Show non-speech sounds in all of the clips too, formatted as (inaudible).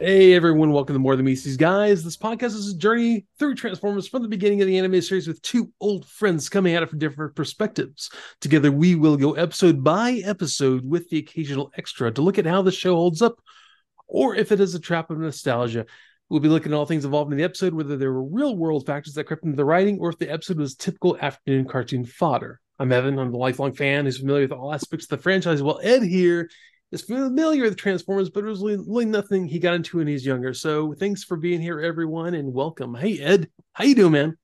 Hey everyone, welcome to More Than Meets These Guys. This podcast is a journey through Transformers from the beginning of the anime series with two old friends coming at it from different perspectives. Together, we will go episode by episode with the occasional extra to look at how the show holds up, or if it is a trap of nostalgia. We'll be looking at all things involved in the episode, whether there were real world factors that crept into the writing, or if the episode was typical afternoon cartoon fodder. I'm Evan. I'm the lifelong fan who's familiar with all aspects of the franchise. While Ed here is familiar with Transformers, but it was really, really nothing he got into when he's younger. So thanks for being here, everyone, and welcome. Hey Ed, how you doing, man?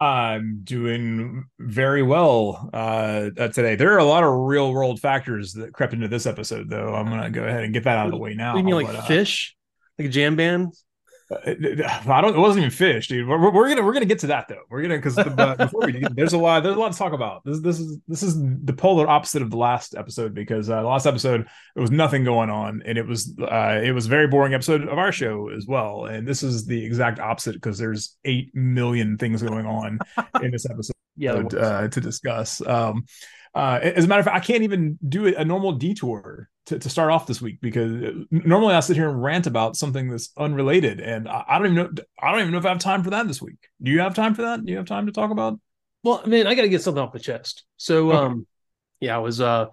I'm doing very well uh, today. There are a lot of real world factors that crept into this episode, though. I'm gonna go ahead and get that out of the way now. You mean like but, uh, Phish, like jam band? I don't. It wasn't even Phish, dude. We're, we're gonna we're gonna get to that though. We're gonna because (laughs) before we there's a lot there's a lot to talk about. This this is this is the polar opposite of the last episode because uh, the last episode there was nothing going on and it was uh, it was a very boring episode of our show as well. And this is the exact opposite because there's eight million things going on in this (laughs) episode. Yeah, uh, to discuss. Um, uh, as a matter of fact, I can't even do a normal detour to, to start off this week because normally I sit here and rant about something that's unrelated, and I, I, don't even know. I don't even know if I have time for that this week. Do you have time for that? Do you have time to talk about? Well, I mean, I got to get something off the chest. So, okay. um, yeah, I was uh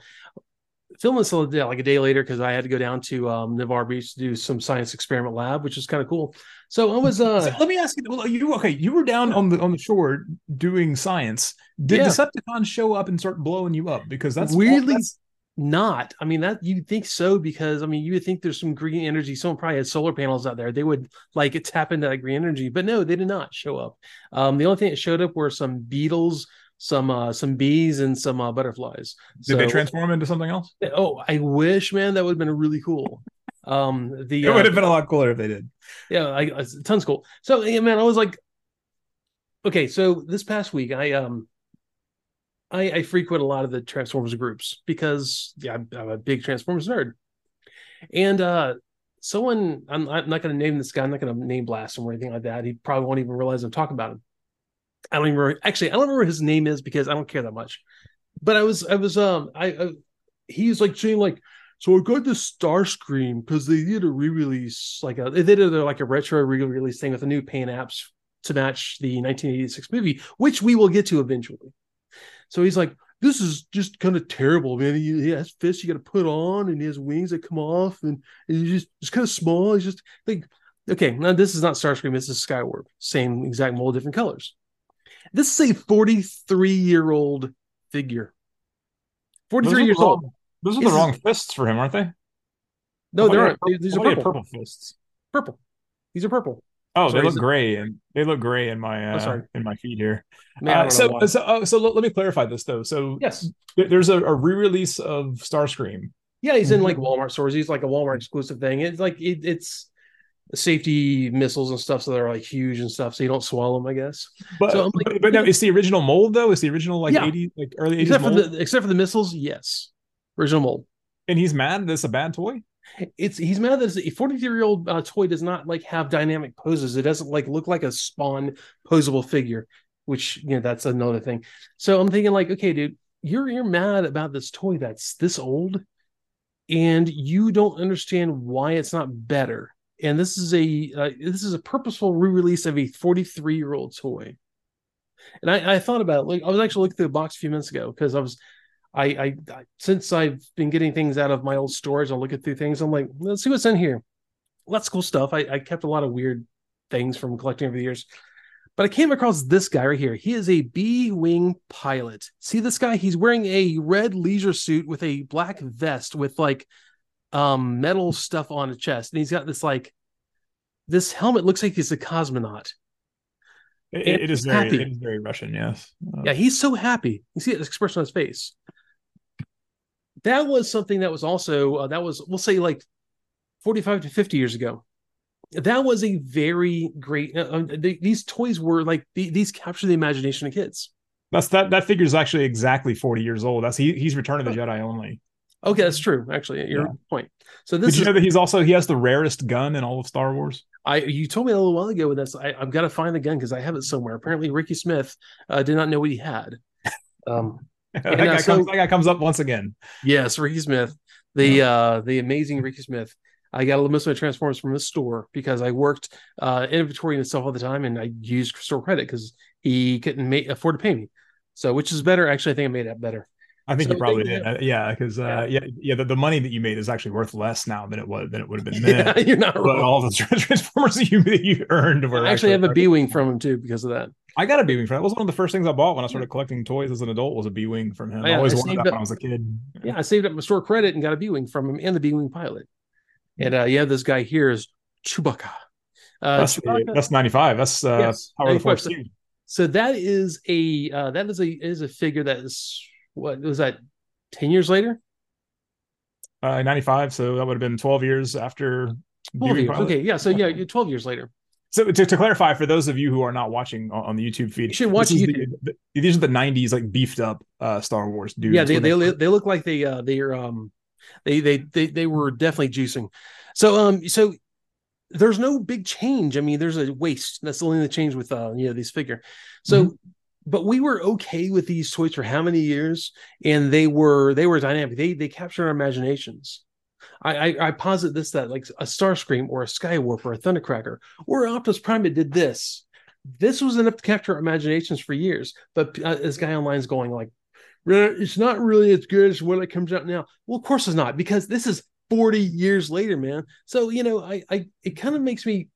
filming this yeah, like a day later because I had to go down to um, Navarre Beach to do some science experiment lab, which is kind of cool. So I was. Uh, so let me ask you. Well, you okay? You were down on the on the shore doing science. Did yeah. Decepticons show up and start blowing you up? Because that's weirdly that's... not. I mean, that you think so because I mean, you would think there's some green energy. Someone probably had solar panels out there. They would like tap into that green energy, but no, they did not show up. Um, the only thing that showed up were some beetles some uh some bees and some uh, butterflies. Did so, they transform into something else? Oh, I wish, man, that would have been really cool. Um, the it would have uh, been a lot cooler if they did. Yeah, I, tons cool. So, yeah, man, I was like, okay, so this past week, I um, I, I frequent a lot of the Transformers groups because yeah, I'm, I'm a big Transformers nerd, and uh, someone I'm, I'm not going to name this guy. I'm not going to name blast him or anything like that. He probably won't even realize I'm talking about him I don't even remember. Actually, I don't remember his name is because I don't care that much. But I was, I was, um, I, I he's like saying like, so I got this Starscream because they did a re-release, like a they did a, like a retro re-release thing with a new paint apps to match the 1986 movie, which we will get to eventually. So he's like, this is just kind of terrible, man. He, he has fists you got to put on, and he has wings that come off, and, and he's just it's kind of small. He's just like, okay, now this is not Starscream, this is Skywarp, same exact mold, different colors. This is a 43 year old figure. 43 years old. Those are the wrong fists for him, aren't they? No, they aren't. These are purple. purple fists. Purple. These are purple. Oh, they look gray and they look gray in my uh, oh, in my feed here. Man, uh, so so uh, so let, let, me clarify this though. So yes, there's a, a re-release of Starscream. Yeah, he's in like Walmart stores. He's like a Walmart exclusive thing. It's like it, it's safety missiles and stuff, so they're like huge and stuff, so you don't swallow them, I guess. But so like, but, but now it's the original mold though. It's the original like yeah. 80 like early 80s except mold? for the except for the missiles, yes, original mold. And he's mad that's a bad toy. It's he's mad that a 43 year old uh, toy does not like have dynamic poses. It doesn't like look like a spawn posable figure, which you know that's another thing. So I'm thinking like, okay, dude, you're you're mad about this toy that's this old, and you don't understand why it's not better and this is a uh, this is a purposeful re-release of a 43 year old toy. And I, I thought about it like i was actually looking through the box a few minutes ago because i was I, I, I since i've been getting things out of my old storage i'm looking through things i'm like let's see what's in here. Lots of cool stuff. I, I kept a lot of weird things from collecting over the years. But i came across this guy right here. He is a b-wing pilot. See this guy? He's wearing a red leisure suit with a black vest with like um metal stuff on his chest. And he's got this like this helmet looks like he's a cosmonaut. It, it is very happy. it is very russian yes. Uh, yeah he's so happy. You see the expression on his face. That was something that was also uh, that was we'll say like 45 to 50 years ago. That was a very great uh, uh they, these toys were like the, these capture the imagination of kids. That's that that figure is actually exactly 40 years old. That's he, he's return of the jedi only Okay, that's true. Actually, your yeah. point. So this Did you is, know that he's also he has the rarest gun in all of Star Wars? I you told me a little while ago with this. I, have got to find the gun because I have it somewhere. Apparently, Ricky Smith uh, did not know what he had. Um, (laughs) that, guy uh, so, comes, that guy comes up once again. Yes, Ricky Smith, the yeah. uh, the amazing Ricky Smith. I got most of my Transformers from the store because I worked uh, inventory and stuff all the time, and I used store credit because he couldn't make, afford to pay me. So, which is better. Actually, I think I made that better. I think so you probably did. Uh, yeah, because uh, yeah, yeah, the, the, money that you made is actually worth less now than it was than it would have been then. Yeah, (laughs) you're not but wrong. all the (laughs) transformers that you that you earned were I actually, have a B wing (laughs) from him too because of that. I got a B wing from him. That was one of the first things I bought when I started collecting toys as an adult. Was a B wing from him. Oh, yeah, I always I wanted that up, when I was a kid. Yeah, I saved up my store credit and got a B wing from him and the B wing pilot. And uh, yeah, this guy here is Chewbacca. Uh, that's, Chewbacca. that's 95. That's uh, yes, Power of the Force. So, so that is a uh, that is a is a figure that is what was that 10 years later? Uh, 95. So that would have been 12 years after. 12 years. Okay. Yeah. So, yeah, (laughs) 12 years later. So to, to clarify, for those of you who are not watching on, on the YouTube feed, you should watch the, the, these are the '90s like beefed up uh, Star Wars dudes. Yeah, they they, they, they look like they uh they're um they they they they were definitely juicing. So um so there's no big change. I mean, there's a waste. That's the only change with uh you know these figure. So mm-hmm but we were okay with these toys for how many years and they were they were dynamic they they captured our imaginations I, I, I posit this that like a Starscream or a Skywarp or a Thundercracker or Optimus Prime did this. This was enough to capture our imaginations for years. But uh, this guy online is going like, it's not really as good as what it comes out now. Well, of course it's not because this is 40 years later, man. So you know, I, I it kind of makes me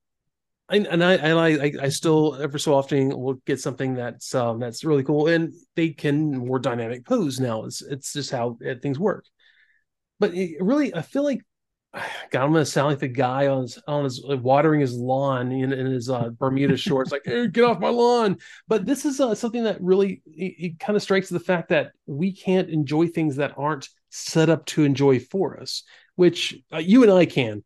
I, and I, I, I still ever so often will get something that's um, that's really cool, and they can more dynamic pose now. It's it's just how things work. But it really, I feel like (sighs) God, I'm gonna sound like the guy on his on his uh, watering his lawn in, in his uh, Bermuda (laughs) shorts, like hey, get off my lawn. But this is uh, something that really it, it kind of strikes the fact that we can't enjoy things that aren't set up to enjoy for us, which uh, you and I can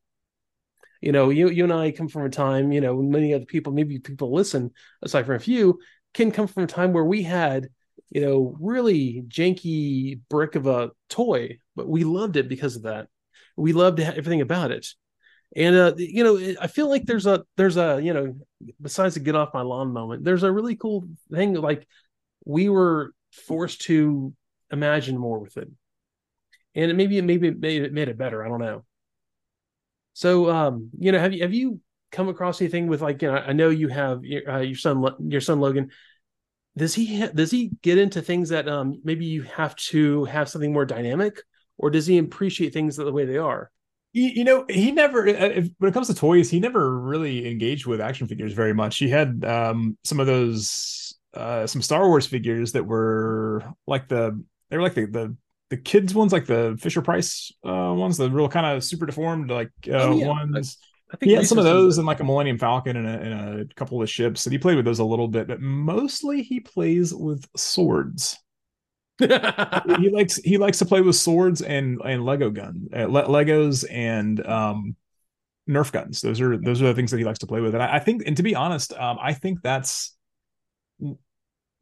you know you you and i come from a time you know many other people maybe people listen aside from a few can come from a time where we had you know really janky brick of a toy but we loved it because of that. We loved everything about it. And uh you know i feel like there's a there's a you know besides the get off my lawn moment there's a really cool thing like we were forced to imagine more with it. And maybe maybe it made it better i don't know so, um, you know, have you have you come across anything with like you know? I know you have your, uh, your son, your son Logan. Does he ha- does he get into things that um maybe you have to have something more dynamic, or does he appreciate things the way they are? You, know, he never. Uh, if, when it comes to toys, he never really engaged with action figures very much. He had um some of those uh some Star Wars figures that were like the they were like the the the kids ones, like the Fisher Price uh, ones, the real kind of super deformed like uh, oh, yeah. ones. I, I think he had some of those and like a Millennium Falcon and a, and a couple of ships, and he played with those a little bit, but mostly he plays with swords. he (laughs) likes he likes to play with swords and and Lego gun, uh, Le- Legos and um, Nerf guns. Those are those are the things that he likes to play with, and I, I think, and to be honest, um, I think that's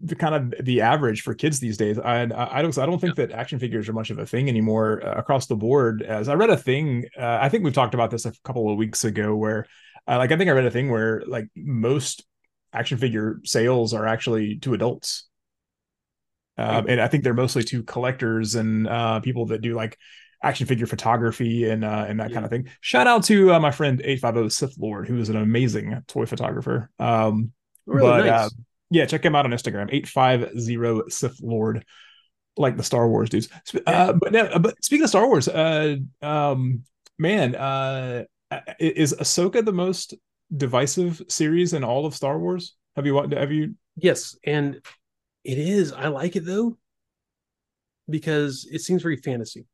the kind of the average for kids these days. I I don't I don't think that action figures are much of a thing anymore uh, across the board. As I read a thing, uh, I think we've talked about this a couple of weeks ago, where uh, like I think I read a thing where like most action figure sales are actually to adults. Um, and I think they're mostly to collectors and uh, people that do like action figure photography and uh, and that yeah. kind of thing. Shout out to uh, my friend 850 Sith Lord, who is an amazing toy photographer. Um, really but nice. uh, yeah, check him out on Instagram, 850 Sith Lord, like the Star Wars dudes. Uh, but now, but speaking of Star Wars, uh, um, man, uh, is Ahsoka the most divisive series in all of Star Wars? Have you have you? Yes, and it is. I like it though because it seems very fantasy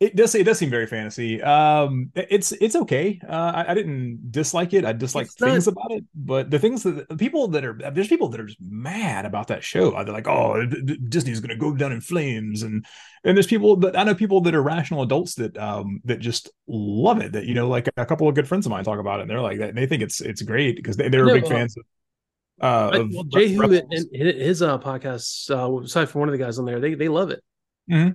it does it does seem very fantasy. Um it's it's okay. Uh I, I didn't dislike it. I dislike it's things not... about it but the things that the people that are there's people that are just mad about that show. They're like oh disney's gonna go down in flames and and there's people that i know people that are rational adults that um that just love it that you know like a couple of good friends of mine talk about it and they're like that they think it's it's great because they, they're big uh, fans of uh, well, and his uh podcast, uh, aside from one of the guys on there, they they love it. Mm-hmm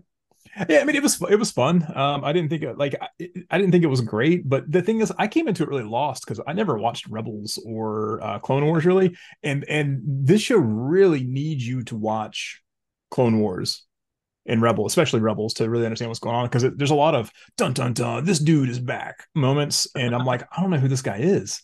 yeah i mean it was it was fun. Um i didn't think it like I, I, didn't think it was great but the thing is i came into it really lost because i never watched rebels or uh, clone wars really. And and this show really needs you to watch clone wars and Rebel, especially Rebels, to really understand what's going on because there's a lot of dun dun dun, this dude is back moments, and I'm like, I don't know who this guy is,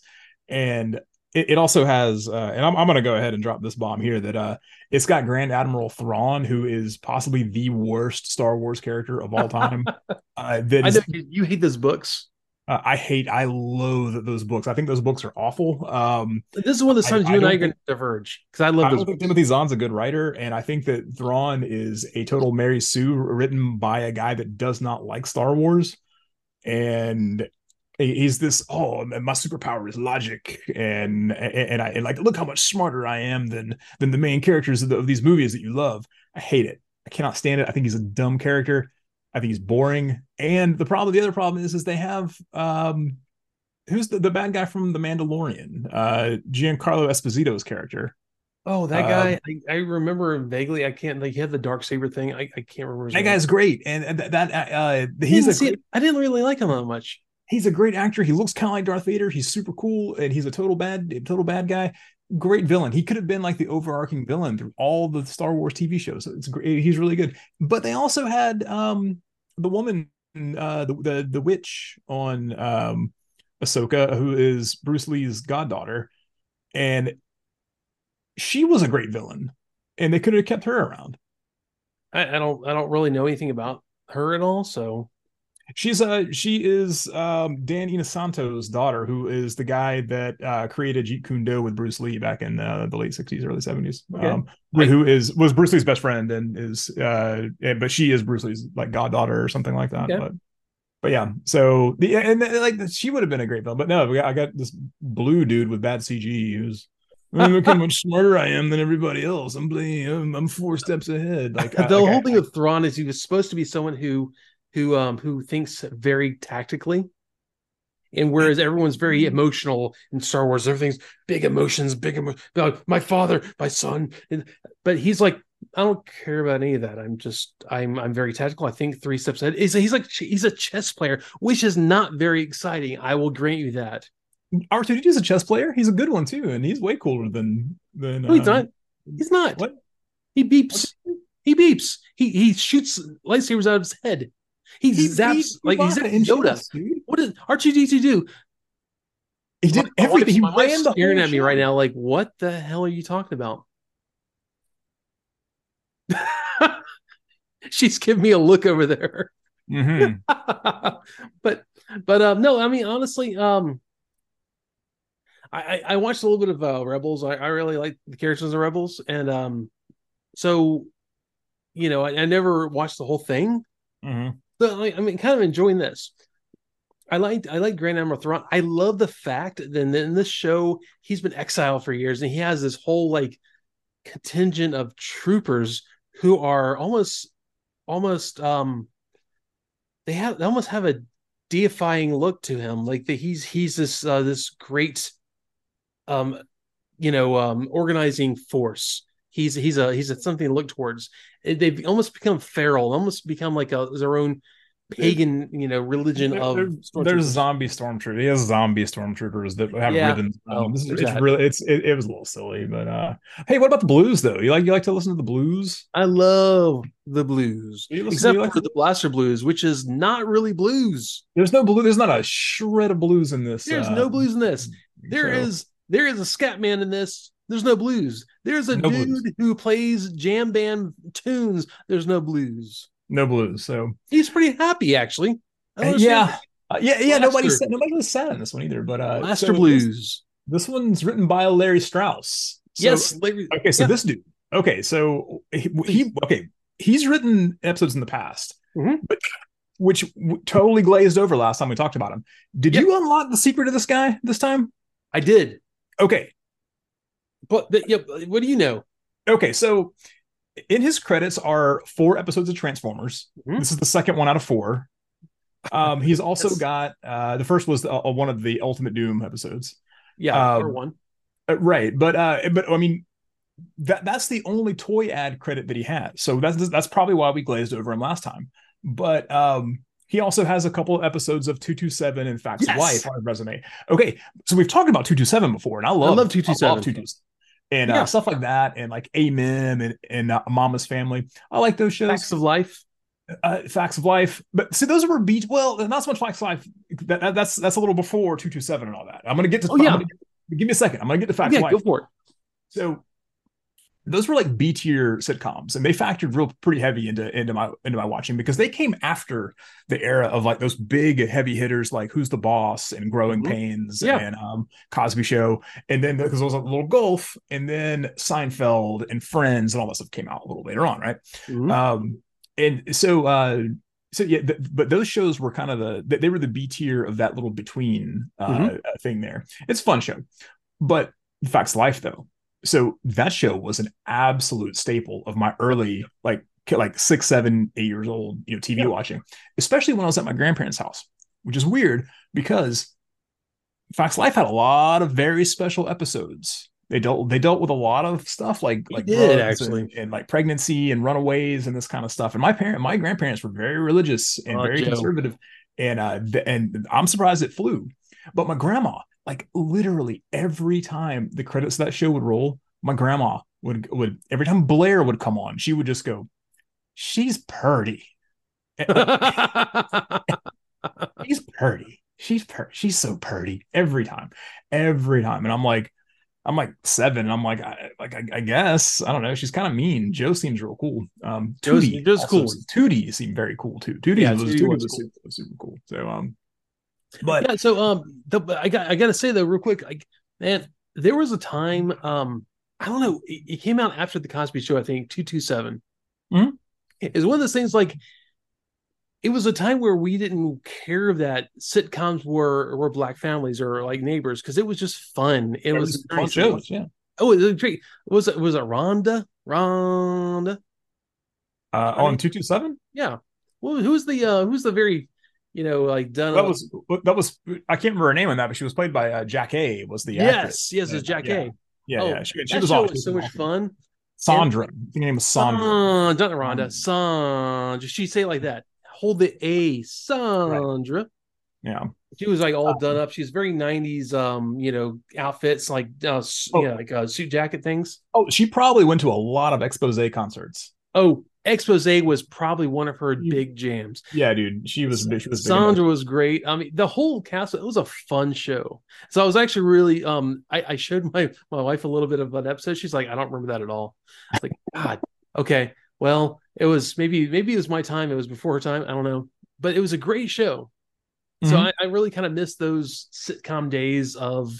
and it, it also has, uh, and I'm, I'm going to go ahead and drop this bomb here that uh, it's got Grand Admiral Thrawn, who is possibly the worst Star Wars character of all time. (laughs) uh, that I know you, you hate those books. uh, I hate, I loathe those books. I think those books are awful. Um, This is one of the times I you and I are going to diverge because I I love don't those. think Timothy Zahn's a good writer, and I think that Thrawn is a total Mary Sue written by a guy that does not like Star Wars, and he- he's this oh my superpower is logic, and and, I and like look how much smarter I am than than the main characters of, the, of these movies that you love. I hate it. I cannot stand it. I think he's a dumb character. I think he's boring. And the problem, the other problem is, is they have um, who's the, the bad guy from The Mandalorian? Uh, Giancarlo Esposito's character. Oh, that Uh, guy! I, I remember vaguely. I can't like he had the dark saber thing. I, I can't remember. His That name. guy's great, and that, that uh, I he's didn't a. I didn't really like him that much. He's a great actor. He looks kind of like Darth Vader. He's super cool, and he's a total bad total bad guy. Great villain. He could have been like the overarching villain through all the Star Wars TV shows. It's great. He's really good. But they also had um the woman, uh, the the, the witch on um Ahsoka, who is Bruce Lee's goddaughter, and she was a great villain, and they could have kept her around. I, I don't. I don't really know anything about her at all. So She's uh she is um Dan Inosanto's daughter, who is the guy that uh created Jeet Kune Do with Bruce Lee back in uh, the late sixties, early seventies. Okay. Um, I- who is was Bruce Lee's best friend and is uh but she is Bruce Lee's like goddaughter or something like that. Okay. But but yeah, so the and like she would have been a great film, but no, I got this blue dude with bad CG who's "Oh, look how much smarter I am than everybody else. I'm playing, I'm, I'm four steps ahead. Like (laughs) the I- whole thing with Thrawn is he was supposed to be someone who who um who thinks very tactically. And whereas everyone's very emotional in Star Wars, everything's big emotions, big emotions. My father, my son, but he's like, I don't care about any of that. I'm just, I'm, I'm very tactical. I think three steps ahead. He's, he's like, he's a chess player, which is not very exciting. I will grant you that. R2D2 is a chess player. He's a good one too, and he's way cooler than than. No, he's um, not. He's not. What? He beeps. He beeps. He he shoots lightsabers out of his head. He, He zaps like he's Yoda. dude. What did R2D2 do? He did everything. He ran the staring at me show. right now, like, what the hell are you talking about? (laughs) She's giving me a look over there. Mhm. (laughs) but but um no, I mean honestly, um I, I I watched a little bit of uh, Rebels. I, I really like the characters of Rebels, and um so you know, I, I never watched the whole thing. Mhm. So I, I mean, kind of enjoying this. I like I like Grand Admiral Thrawn. I love the fact that in this show he's been exiled for years, and he has this whole like contingent of troopers who are almost almost um they have they almost have a deifying look to him, like he's he's this uh, this great um you know um organizing force. He's he's a he's a something to look towards. They've almost become feral, almost become like a their own pagan, you know, religion There- of there- stormtroopers. there's zombie stormtroopers. He has zombie stormtroopers that have Yeah. ribbons. on Oh, them. this is there's it's that. really it's it, it was a little silly, but uh hey, what about the blues though? You like you like to listen to the blues? I love the blues, listen- except like- for the Blaster Blues, which is not really blues. There's no blue. There's not a shred of blues in this. There's uh, no blues in this. There so- is there is a scat man in this. There's no blues. There's a No dude blues. who plays jam band tunes. There's no blues. no blues. So He's pretty happy actually. Uh, yeah, uh, yeah, yeah. Nobody said nobody was sad in this one either. But uh, Blaster so Blues. This, one's written by Larry Strauss. So- yes. Larry- Okay, so Yeah. this dude. Okay, so he, he okay. He's written episodes in the past, Mhm. but which w- totally glazed over last time we talked about him. Did Yep. you unlock the secret of this guy this time? I did. Okay, But the, yeah, what do you know? okay. So in his credits are four episodes of Transformers. Mhm. This is the second one out of four. Um, he's also Yes. got uh, the first was uh, one of the Ultimate Doom episodes. Yeah, Um, one. Uh, right, but uh, but I mean, that that's the only toy ad credit that he has. So that's that's probably why we glazed over him last time. But um, he also has a couple of episodes of two two seven and Facts Yes. of Life on his resume. Okay, so we've talked about two two seven before, and I love love 227. I love 227. And Yeah. uh, stuff like that, and like Amen and and uh, Mama's Family. I like those shows. Facts of life. uh, Facts of Life, but see, those were beach. Well, not so much Facts of Life. That, that- that's that's a little before two two seven and all that. I'm gonna get to. Oh, yeah. Gonna give me a second. I'm gonna get to Facts yeah, of Life. go for it. So those were like B tier sitcoms, and they factored real pretty heavy into into my into my watching because they came after the era of like those big heavy hitters like Who's the Boss and Growing Mhm. Pains Yeah. and um, Cosby Show, and then because there was a little gulf, and then Seinfeld and Friends and all that stuff came out a little later on, right? Mhm. Um, and so uh, so yeah, th- but those shows were kind of the they- they were the B tier of that little between uh, Mhm. uh, thing there. It's a fun show, but Facts Life though. So that show was an absolute staple of my early like like six, seven, eight years old, you know, TV Yeah. watching, especially when I was at my grandparents' house, which is weird because of Life had a lot of very special episodes. They dealt they dealt with a lot of stuff like They like did, actually. and, and like pregnancy and runaways and this kind of stuff. And my parent, my grandparents were very religious and Oh, very Joe. conservative, and uh, and I'm surprised it flew. But my grandma, like literally every time the credits of that show would roll, my grandma would would every time Blair would come on, she would just go, "She's purty." (laughs) she's purty. She's per she's so purty every time, every time. And I'm like, I'm like seven. And I'm like, I, like I, I guess I don't know. She's kind of mean. Jo seems real cool. Um, Jo's- Tootie Jo's cool. Tootie seemed very cool too. Tootie Yeah, was, was cool. super, was super cool. So um, but yeah so um the, i got i gotta say though real quick like man there was a time um i don't know it, it came out after the cosby show i think 227 Mhm. it's one of those things like it was a time where we didn't care that sitcoms were were black families or like neighbors because it was just fun it, it was, was fun shows. Yeah. oh it was great was it was it rhonda rhonda Uh, on two two seven. yeah well who's the uh who's the very you know like done That was that was I can't remember her name on that, but she was played by uh, Jackée. Was the yes actress. yes it's jack yeah. a Yeah, Oh, yeah. She, she that was show awesome. was so much fun Sandra. I think her name was Sandra. Uh, not Rhonda. Um, Sandra. She say it like that. Hold the A, Sandra. Yeah. She was like all Um, done up. She's very '90s, um, you know, outfits like, uh, Oh. yeah, like uh, suit jacket things. Oh, she probably went to a lot of Exposé concerts. Oh, Exposé was probably one of her big jams. Yeah, dude. She was. She was Sandra was great. I mean, the whole cast. It was a fun show. So I was actually really. Um, I, I showed my my wife a little bit of an episode. She's like, I don't remember that at all. I was like, God, okay. Well, it was maybe maybe it was my time. It was before her time. I don't know, but it was a great show. So Mhm. I, I really kind of miss those sitcom days of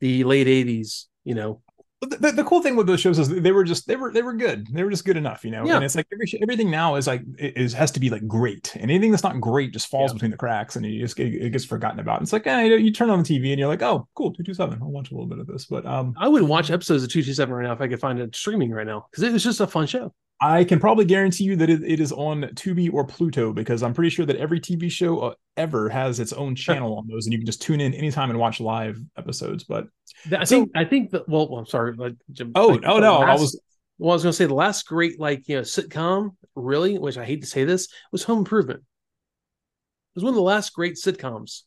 the late '80s. You know, the, the, cool thing with those shows is they were just they were they were good. They were just good enough, you know. Yeah. And it's like every, everything now is like it is has to be like great, and anything that's not great just falls Yeah. between the cracks, and you just it gets forgotten about. It's like eh, you, know, you turn on the TV and you're like, oh, cool, two two seven. I'll watch a little bit of this, but um, I wouldn't watch episodes of Two Two Seven right now if I could find it streaming right now because it was just a fun show. I can probably guarantee you that it, it is on Tubi or Pluto because I'm pretty sure that every TV show uh, ever has its own channel on those, and you can just tune in anytime and watch live episodes. But I So- think I think that. Well, I'm sorry. Like, oh, like, oh no, I was Well, I was going to say the last great like you know sitcom, really, which I hate to say this, was Home Improvement. It was one of the last great sitcoms,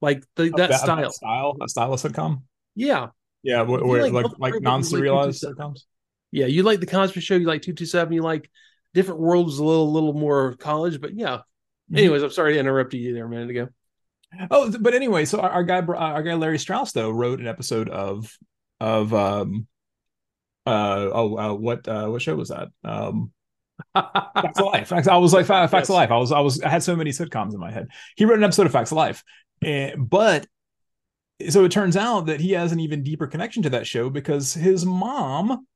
like the, that, of style. style, that style of sitcom. Yeah, Yeah, wh- where, like like like Improvement, you like non-serialized 227. sitcoms. Yeah. You like the Cosby Show, you like Two Two Seven, you like Different Worlds, a little little more college, but yeah. Mhm. Anyways, I'm sorry to interrupt you there a minute ago. Oh, but anyway, so our, our guy, our guy Larry Strauss though wrote an episode of of um uh oh uh, what uh what show was that um Facts of Life. Facts, I was like Facts Yes. of Life. I was I was I had so many sitcoms in my head. He wrote an episode of Facts of Life, and but so it turns out that he has an even deeper connection to that show because his mom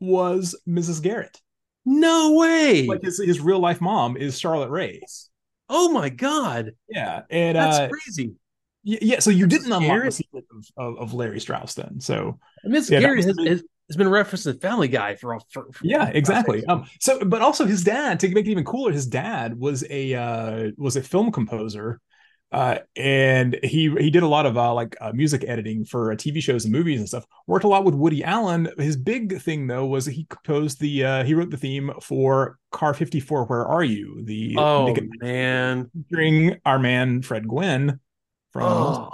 was Mrs. Garrett. no way! Like his his real life mom is Charlotte Rae. oh my god, Yeah, and that's uh, crazy. y- yeah. So you didn't unlock the secret of, of, of Larry Strauss then. So Miss Yeah, Garrett has, has, has been referenced in Family Guy for, for, for yeah, exactly. Um, so but also his dad to make it even cooler, his dad was a uh was a film composer. Uh, and he he did a lot of uh, like uh, music editing for uh, TV shows and movies and stuff. Worked a lot with Woody Allen. His big thing though was he composed the uh, he wrote the theme for Car 54. Where are you? The Oh Nick- man, featuring our man Fred Gwynne from oh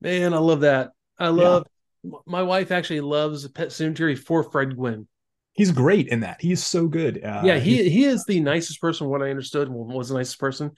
man, I love that. I love my wife actually loves Pet Sematary for Fred Gwynne. He's great in that. He's so good. Uh, yeah, he he is the nicest person. What I understood was the nicest person.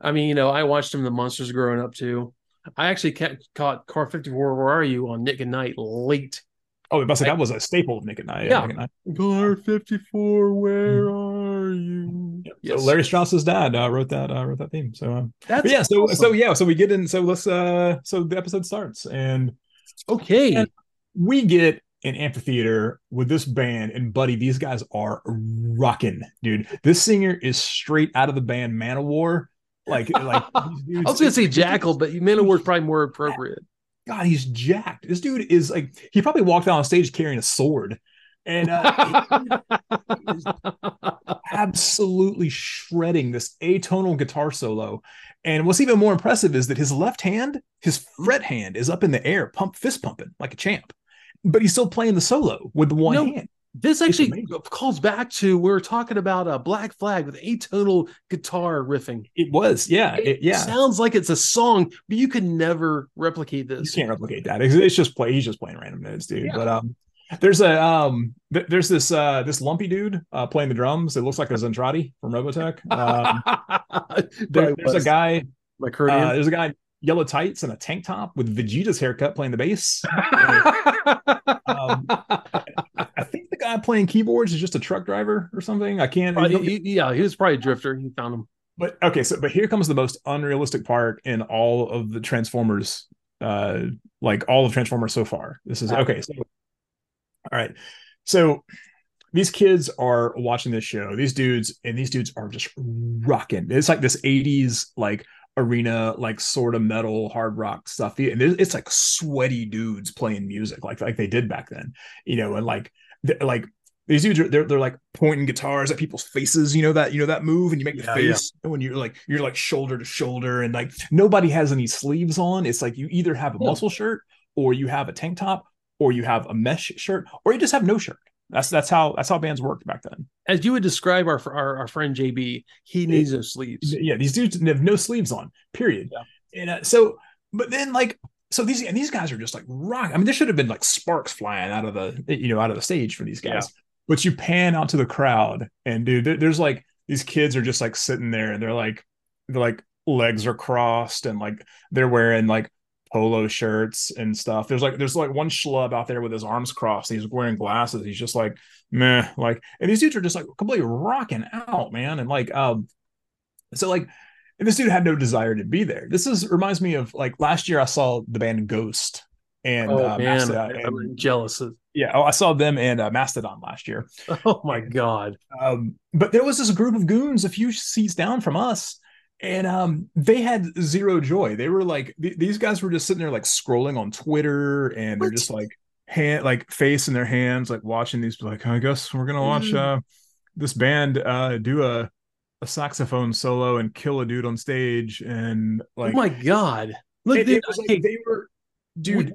I mean, you know, I watched him the Munsters growing up too. I actually kept, caught Car 54 Where Are You on Nick and Night late. Oh, but like, that was a staple of Nick and Night. Yeah. Nick at Nite. Car 54 Where are you? Yep. Yes. So Larry Strauss's dad uh, wrote that uh, wrote that theme. So um, that's yeah. So awesome. so yeah. So we get in. So let's uh. So the episode starts and okay. And we get an amphitheater with this band and buddy these guys are rocking dude this singer is straight out of the band Manowar like (laughs) like I was gonna say Jackal but Manowar is probably more appropriate. God he's jacked. This dude is like he probably walked out on stage carrying a sword. And uh, (laughs) absolutely shredding this atonal guitar solo. And what's even more impressive is that his left hand, his fret hand, is up in the air, pump fist pumping like a champ. But he's still playing the solo with the one no, hand. This actually calls back to we were talking about a Black Flag with atonal guitar riffing. It was, yeah, it, yeah. Sounds like it's a song, but you can never replicate this. You can't replicate that. It's, it's just play. He's just playing random notes, dude. Yeah. But um, there's a um, th- there's this uh, this lumpy dude uh, playing the drums. It looks like a Zentraedi from Robotech. (laughs) Um, there, there's a guy. Like uh, there's a guy yellow tights and a tank top with Vegeta's haircut playing the bass. (laughs) um, I think the guy playing keyboards is just a truck driver or something. I can't. Uh, he, yeah, he was probably a drifter. He found him. But okay, so but here comes the most unrealistic part in all of the Transformers, uh, like all of Transformers so far. This is okay. So, all right, so these kids are watching this show. These dudes and these dudes are just rocking. It's like this '80s like arena like sort of metal hard rock stuff and it's like sweaty dudes playing music like like they did back then you know and like like these dudes are they're, they're like pointing guitars at people's faces you know that you know that move and you make the yeah, face yeah. when you're like you're like shoulder to shoulder and like nobody has any sleeves on it's like you either have a muscle shirt or you have a tank top or you have a mesh shirt or you just have no shirt that's that's how that's how bands worked back then. As you would describe our our, our friend JB, he needs no sleeves. Yeah, these dudes have no sleeves on. Period. And uh, so, but then like so these and these guys are just like rock. I mean, there should have been like sparks flying out of the you know out of the stage for these guys. Yeah. But you pan out to the crowd, and dude, there, there's like these kids are just like sitting there, and they're like they're like legs are crossed, and like they're wearing like polo shirts and stuff. There's like there's like one schlub out there with his arms crossed. He's wearing glasses. He's just like meh, like and these dudes are just like completely rocking out, man. And like um, so like and this dude had no desire to be there. This is reminds me of like last year I saw the band Ghost and oh uh, man, Mastodon, I'm and, jealous of. Yeah, oh, I saw them and uh, Mastodon last year. (laughs) Oh my god! Um, but there was this group of goons a few seats down from us and um they had zero joy they were like th- these guys were just sitting there like scrolling on twitter and they're just like hand like face in their hands like watching these like i guess we're gonna watch mm. uh this band uh do a a saxophone solo and kill a dude on stage and like oh my god look it, it was like, they were dude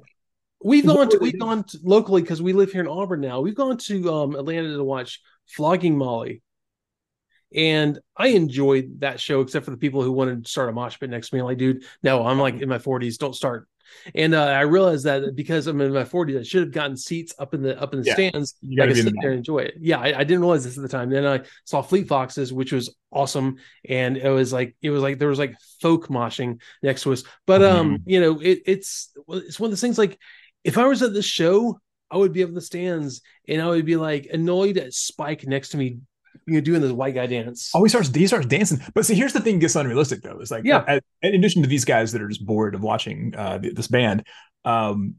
we, have gone to we've gone to, locally because we live here in auburn now we've gone to um atlanta to watch flogging molly and I enjoyed that show, except for the people who wanted to start a mosh pit next to me. Like, dude, no, I'm like in my 40s, don't start. And uh, I realized that because I'm in my 40s, I should have gotten seats up in the up in the yeah, stands. You I could sit there and enjoy it. Yeah, I, I, didn't realize this at the time. Then I saw Fleet Foxes, which was awesome, and it was like it was like there was like folk moshing next to us. But um, mm-hmm. you know, it, it's it's one of those things. Like, if I was at this show, I would be up in the stands and I would be like annoyed at Spike next to me you know, doing this white guy dance. Oh, he starts he starts dancing. But see, here's the thing gets unrealistic though. It's like yeah. in addition to these guys that are just bored of watching uh, this band, um,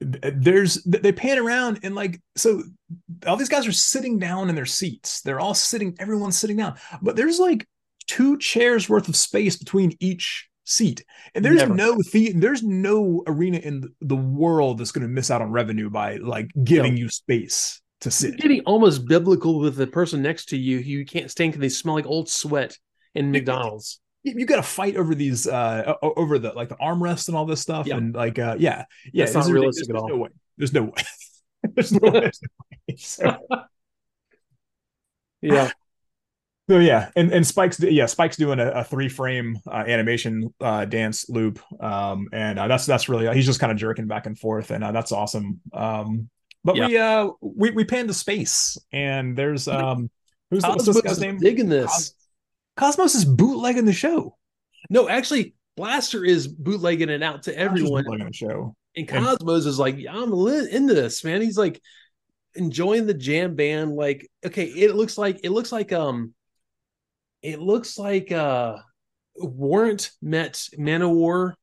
there's they pan around and like so all these guys are sitting down in their seats. They're all sitting, everyone's sitting down, but there's like two chairs worth of space between each seat. And there's Never. no the- there's no arena in the world that's going to miss out on revenue by like giving no. you space to sit. You're getting almost biblical with the person next to you who you can't stand because they smell like old sweat in McDonald's. You, you got to fight over these, uh, over the like the armrest and all this stuff, yeah. and like, uh, yeah, yeah, it's not realistic at all. No way. There's no way. (laughs) there's no way. (laughs) So. (laughs) yeah. So yeah, and and Spike's yeah Spike's doing a, a three frame uh, animation uh, dance loop, um, and uh, that's that's really he's just kind of jerking back and forth, and uh, that's awesome. Um, but Yeah. we uh we we pan to space, and there's um who's what's Cosmos this guy's is name? digging this. Cosmos is bootlegging the show. No, actually, Blaster is bootlegging it out to everyone, bootlegging the show. and and- Cosmos is like, yeah, I'm li- into this, man. He's like enjoying the jam band. Like, okay, it looks like it looks like um, it looks like uh, Warrant met Manowar,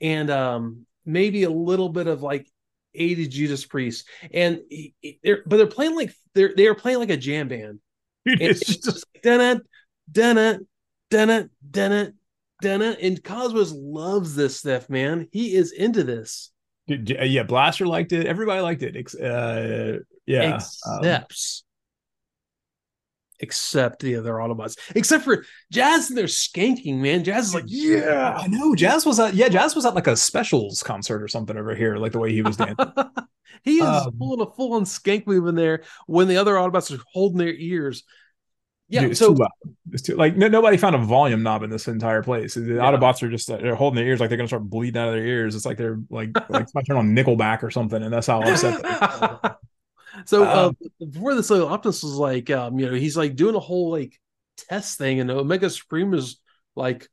and um, maybe a little bit of like A to Judas Priest, and he- he- they're but they're playing like they're they are playing like a jam band. (laughs) Dude, And it's just dun dun dun dun dun and Cosmos loves this stuff, man. He is into this. dude, yeah, Blaster liked it. Everybody liked it. Uh, yeah, um, Except, the other Autobots. Except for Jazz and they're skanking, man. Jazz is like, yeah. I know Jazz was at yeah Jazz was at like a specials concert or something over here, like the way he was dancing. (laughs) he is Um, pulling a full on skank move in there when the other Autobots are holding their ears. Yeah, Dude, it's so too loud. It's too like no, nobody found a volume knob in this entire place. The Yeah. Autobots are just uh, they're holding their ears like they're gonna start bleeding out of their ears. It's like they're like like it's might turn on Nickelback or something, and that's how upset. (laughs) So uh, Um, before this, uh, Optimus was like, um, you know, he's like doing a whole like test thing, and Omega Supreme is like,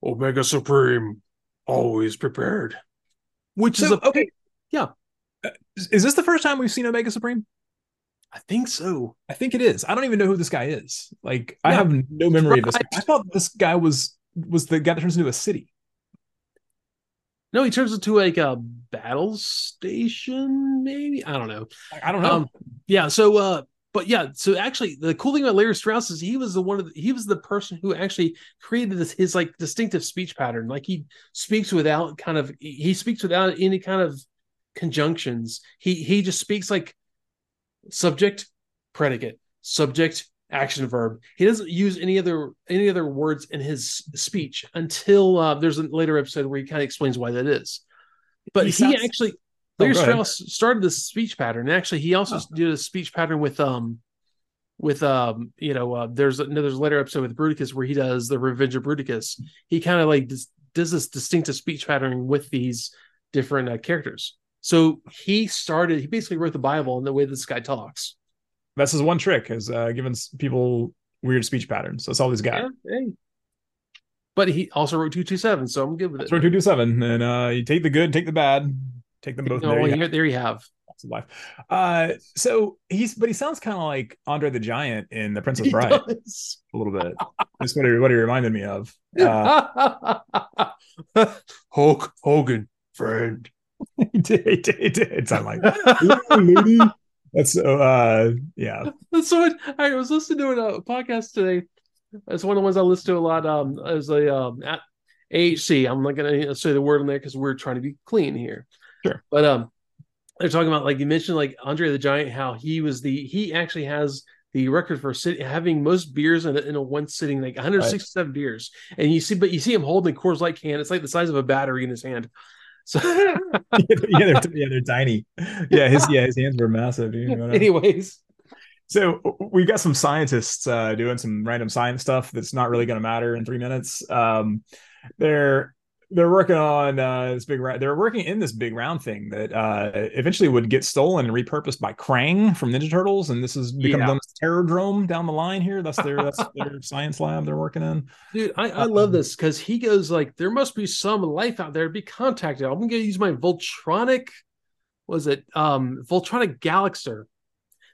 Omega Supreme, always prepared, which is a okay. yeah. Is, is this the first time we've seen Omega Supreme? I think so. I think it is. I don't even know who this guy is. Like I have no memory of this. Right. I thought this guy was was the guy that turns into a city. No, he turns into like a battle station, maybe. I don't know. I, I don't know. Um, yeah. So, uh, but yeah. So actually, the cool thing about Larry Strauss is he was the one of the, he was the person who actually created this his like distinctive speech pattern. Like he speaks without kind of he speaks without any kind of conjunctions. He he just speaks like subject, predicate, subject, action verb. He doesn't use any other any other words in his speech until uh, there's a later episode where he kind of explains why that is. But He he, sounds- actually Oh, Larry. Strauss started this speech pattern. And actually, he also Oh. did a speech pattern with um with um you know uh, there's a, there's a later episode with Bruticus where he does the Revenge of Bruticus. He kind of like does, does this distinctive speech pattern with these different uh, characters. So he started. He basically wrote the Bible in the way this guy talks. That's his one trick is uh, giving people weird speech patterns. That's all he's got. Yeah, hey. But he also wrote two two seven, so I'm good with it. That's two two seven, and uh, you take the good, take the bad, take them both. No, there, well, you here, there you have. have life. Uh, so he's, but he sounds kind of like Andre the Giant in The Princess Bride a little bit. (laughs) That's what he, what he reminded me of. Uh, (laughs) Hulk Hogan, friend. (laughs) he did, he did, he did sound like. Lady." That's so. Uh, yeah. (laughs) That's what I was listening to a podcast today. It's one of the ones I listen to a lot. Um, as a um at AHC. I'm not gonna say the word in there because we're trying to be clean here. Sure. But um, they're talking about like you mentioned like Andre the Giant, how he was the he actually has the record for sit, having most beers in a, in a one sitting, like 167 beers. And you see, but you see him holding a Coors Light can. It's like the size of a battery in his hand. So, (laughs) (laughs) yeah, they're, yeah, they're tiny. Yeah, his yeah, his hands were massive. Dude, anyways, So we've got some scientists uh, doing some random science stuff that's not really going to matter in three minutes. Um, they're they're working on uh, this big round. They're working in this big round thing that uh, eventually would get stolen and repurposed by Krang from Ninja Turtles, and this has become Yeah. known as Terrordrome down the line here. That's their that's (laughs) their science lab they're working in. Dude, I, I love Um, this because he goes like, there must be some life out there to be contacted. I'm gonna use my Voltronic, was it um Voltronic Galaxer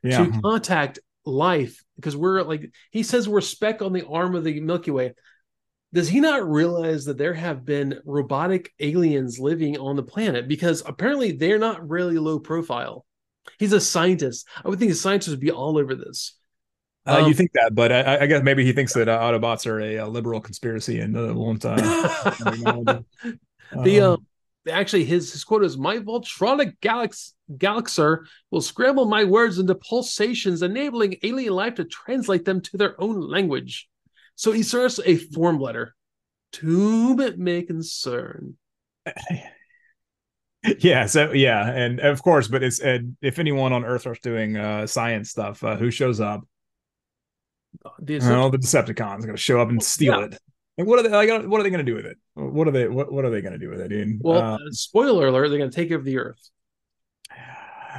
Yeah, to contact life because we're like he says we're speck on the arm of the Milky Way. Does he not realize that there have been robotic aliens living on the planet? Because apparently they're not really low profile. He's a scientist. I would think a scientist would be all over this. uh, Um, you think that, but I, I guess maybe he thinks that uh, Autobots are a, uh liberal conspiracy and uh, won't. Uh, the um, um actually his his quote is my voltronic galax galaxer will scramble my words into pulsations enabling alien life to translate them to their own language so he serves a form letter to whom it may concern yeah so yeah and of course but it's and if anyone on earth starts doing uh science stuff uh, who shows up the oh, the Decepticons going to show up and steal yeah. it. Like, what are they? Like, what are they going to do with it? What are they? What, what are they going to do with it, dude? Well, uh, spoiler alert: they're going to take over the Earth.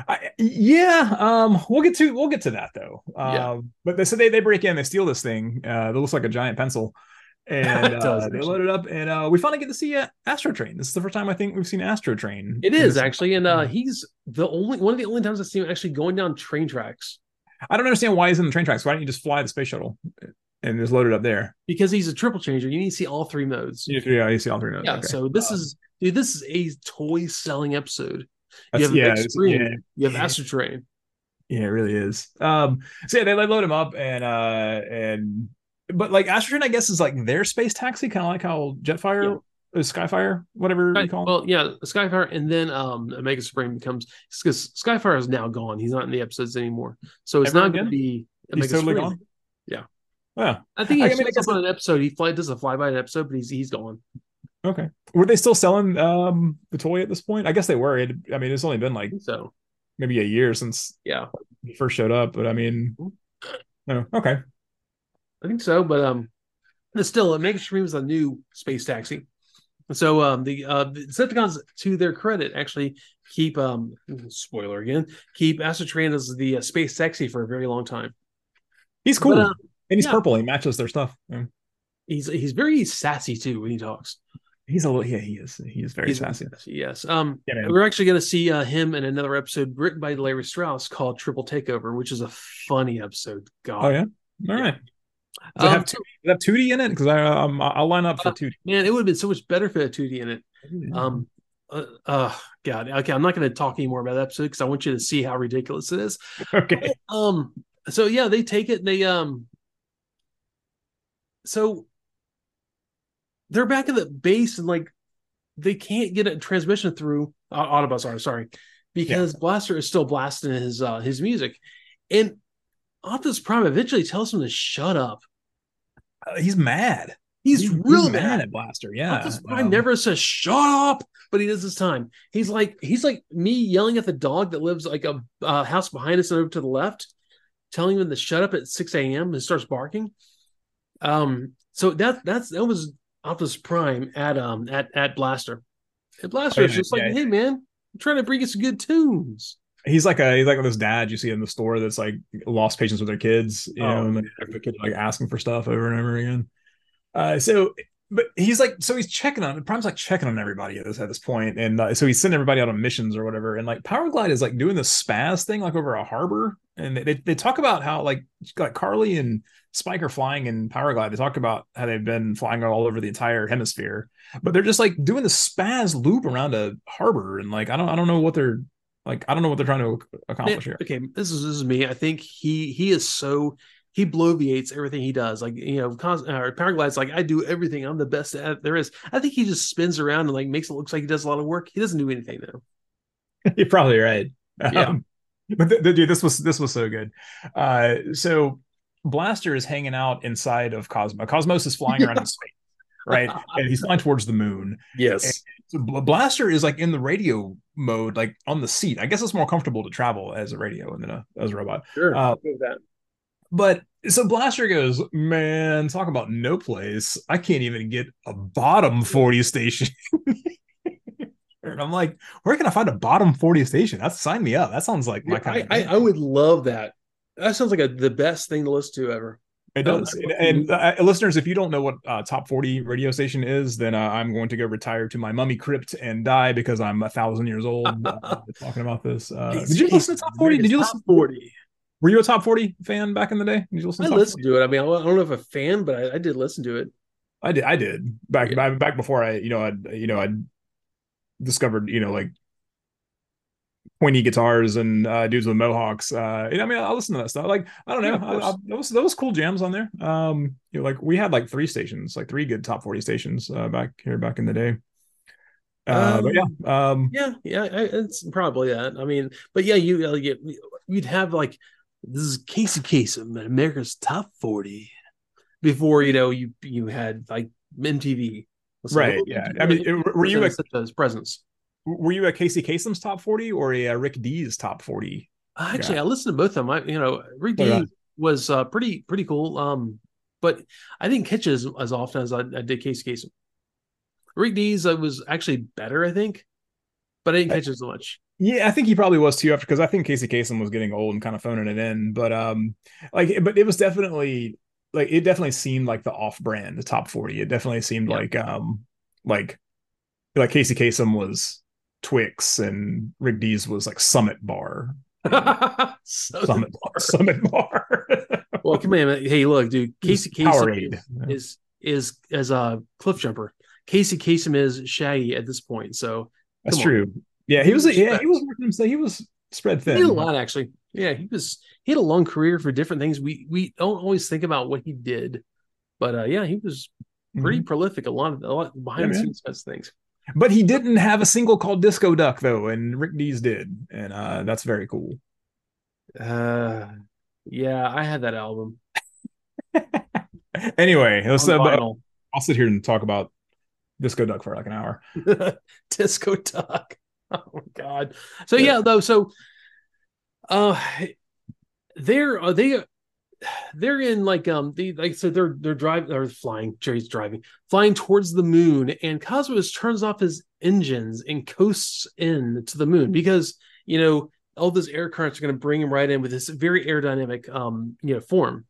I, yeah, um, we'll get to we'll get to that though. Yeah. Um, but they said they, they break in, they steal this thing. Uh, that looks like a giant pencil, (laughs) and uh, they load it up, and uh, we finally get to see uh, Astrotrain. This is the first time I think we've seen Astrotrain. It is actually, and uh, he's the only one of the only times I've seen him actually going down train tracks. I don't understand why he's in the train tracks. Why don't you just fly the space shuttle and just load it up there? Because he's a triple changer. You need to see all three modes. Yeah, you see all three modes. Yeah. Okay. So this is dude. This is a toy selling episode. You have yeah, Extreme, yeah, you have Astrotrain. Yeah, it really is. Um, so yeah, they, load him up and uh and but like Astro Train, I guess, is like their space taxi, kind of like how Jetfire yeah. Skyfire, whatever you call it. Well, yeah, Skyfire, and then um Omega Supreme becomes because Skyfire is now gone. He's not in the episodes anymore. So it's Ever not going to be Omega he's totally Supreme. gone. Yeah. Yeah. I think he I mean, up on an episode. He fly does a flyby an episode, but he's he's gone. Okay. Were they still selling um the toy at this point? I guess they were. It, I mean, it's only been like so maybe a year since yeah he first showed up, but I mean, no, okay. I think so, but um, but still, Omega Supreme is a new space taxi. So um, the uh, the Decepticons, to their credit, actually keep um spoiler again keep Astrotrain as the uh, space taxi for a very long time. He's cool, but, uh, and he's yeah. purple. He matches their stuff. Yeah. He's he's very sassy too when he talks. He's a little yeah he is he is very he's sassy. Yes. Um, yeah, we're actually going to see uh, him in another episode written by Larry Strauss called Triple Takeover, which is a funny episode. God. Oh yeah. All yeah. right. Does um, have, two, have 2D in it? Because I um, I'll line up for uh, 2D. Man, it would have been so much better for a 2D in it. Um, uh, uh, God, okay, I'm not going to talk anymore about that episode because I want you to see how ridiculous it is. (laughs) Okay. Um, so yeah, they take it. They um, so they're back in the base and like they can't get a transmission through uh, Autobots are sorry because yeah. Blaster is still blasting his uh his music, and Optimus Prime eventually tells him to shut up. Uh, he's mad. He's, he's real he's mad. mad. at Blaster. Yeah, Optimus Prime um, never says shut up, but he does this time. He's like he's like me yelling at the dog that lives like a uh, house behind us and over to the left, telling him to shut up at six a.m. and starts barking. Um, so that that's that was Optimus Prime at um at at Blaster. And Blaster is just like, yeah. hey man, I'm trying to bring you some good tunes. He's like a he's like this dad you see in the store that's like lost patience with their kids, you oh, know, and the kid like asking for stuff over and over again. Uh, so but he's like, so he's checking on Prime's like checking on everybody at this at this point, and uh, so he's sending everybody out on missions or whatever. And like Powerglide is like doing the spaz thing like over a harbor, and they they talk about how like like Carly and Spike are flying in Powerglide. They talk about how they've been flying all over the entire hemisphere, but they're just like doing the spaz loop around a harbor, and like I don't I don't know what they're like I don't know what they're trying to accomplish Man, here. Okay, this is this is me. I think he he is so he bloviates everything he does. Like you know, cos- uh, Powerglide's like I do everything. I'm the best at there is. I think he just spins around and like makes it look like he does a lot of work. He doesn't do anything though. (laughs) You're probably right. Yeah. Um, but th- th- dude, this was this was so good. Uh, so Blaster is hanging out inside of Cosmo. Cosmos is flying around in (laughs) space, right? And he's flying towards the moon. Yes. So Blaster is like in the radio mode, like on the seat. I guess it's more comfortable to travel as a radio than a, as a robot. Sure. Uh, but so Blaster goes, man, talk about no place. I can't even get a bottom 40 station. (laughs) and I'm like, where can I find a bottom 40 station? That's sign me up. That sounds like my kind I, of. I, I, would love that. That sounds like a, the best thing to listen to ever. It does. and, and uh, listeners, if you don't know what uh, top 40 radio station is, then uh, I'm going to go retire to my mummy crypt and die because I'm a thousand years old uh, (laughs) talking about this. Uh, did you listen to top 40? Did you listen to 40? Were you a top 40 fan back in the day? Did you listen I listened 40? to it. I mean, I don't know if a fan, but I, I did listen to it. I did. I did back yeah. back, before I, you know, I, you know, I discovered, you know, like pointy guitars and uh, dudes with mohawks. Uh, I mean, I listen to that stuff. Like, I don't know, yeah, I, I, those those cool jams on there. Um, you know, like we had like three stations, like three good top forty stations uh, back here back in the day. Uh, um, but yeah, um, yeah, yeah, it's probably that. I mean, but yeah, you, uh, you you'd have like this is Casey Kasem, at America's Top Forty. Before you know, you you had like MTV, right? yeah, I mean, were you at a presence? Were you a Casey Kasem's top forty or a, a Rick Dees top forty? Actually, I listened to both of them. I, you know, Rick Dees, was uh, pretty pretty cool. Um, but I didn't catch as as often as I, I did Casey Kasem. Rick Dees uh, was actually better, I think, but I didn't catch it as much. Yeah, I think he probably was too after because I think Casey Kasem was getting old and kind of phoning it in. But um, like, but it was definitely like it definitely seemed like the off-brand, the top forty. It definitely seemed yeah. like um, like like Casey Kasem was Twix and Rick Dees was like Summit Bar. (laughs) Summit Bar. (laughs) Summit Bar. (laughs) well, come on. Hey, look, dude. Casey Kasem is, is as a Cliffjumper. Casey Kasem is Shaggy at this point. So that's true. Yeah, he was. Yeah, he was working himself. He was spread thin. He did a lot actually. Yeah, he was. He had a long career for different things. We we don't always think about what he did, but uh, yeah, he was pretty mm-hmm. prolific. A lot of a lot behind yeah, the scenes things. But he didn't have a single called Disco Duck though, and Rick Dees did, and uh, that's very cool. Uh, yeah, I had that album. (laughs) anyway, let's. Uh, I'll sit here and talk about Disco Duck for like an hour. (laughs) Disco Duck. (laughs) Oh god. So yeah, yeah though. So, uh, they're uh, they they're in like um the like so they're they're driving or flying jerry's driving flying towards the moon and cosmos turns off his engines and coasts in to the moon because you know all those air currents are going to bring him right in with this very aerodynamic um you know form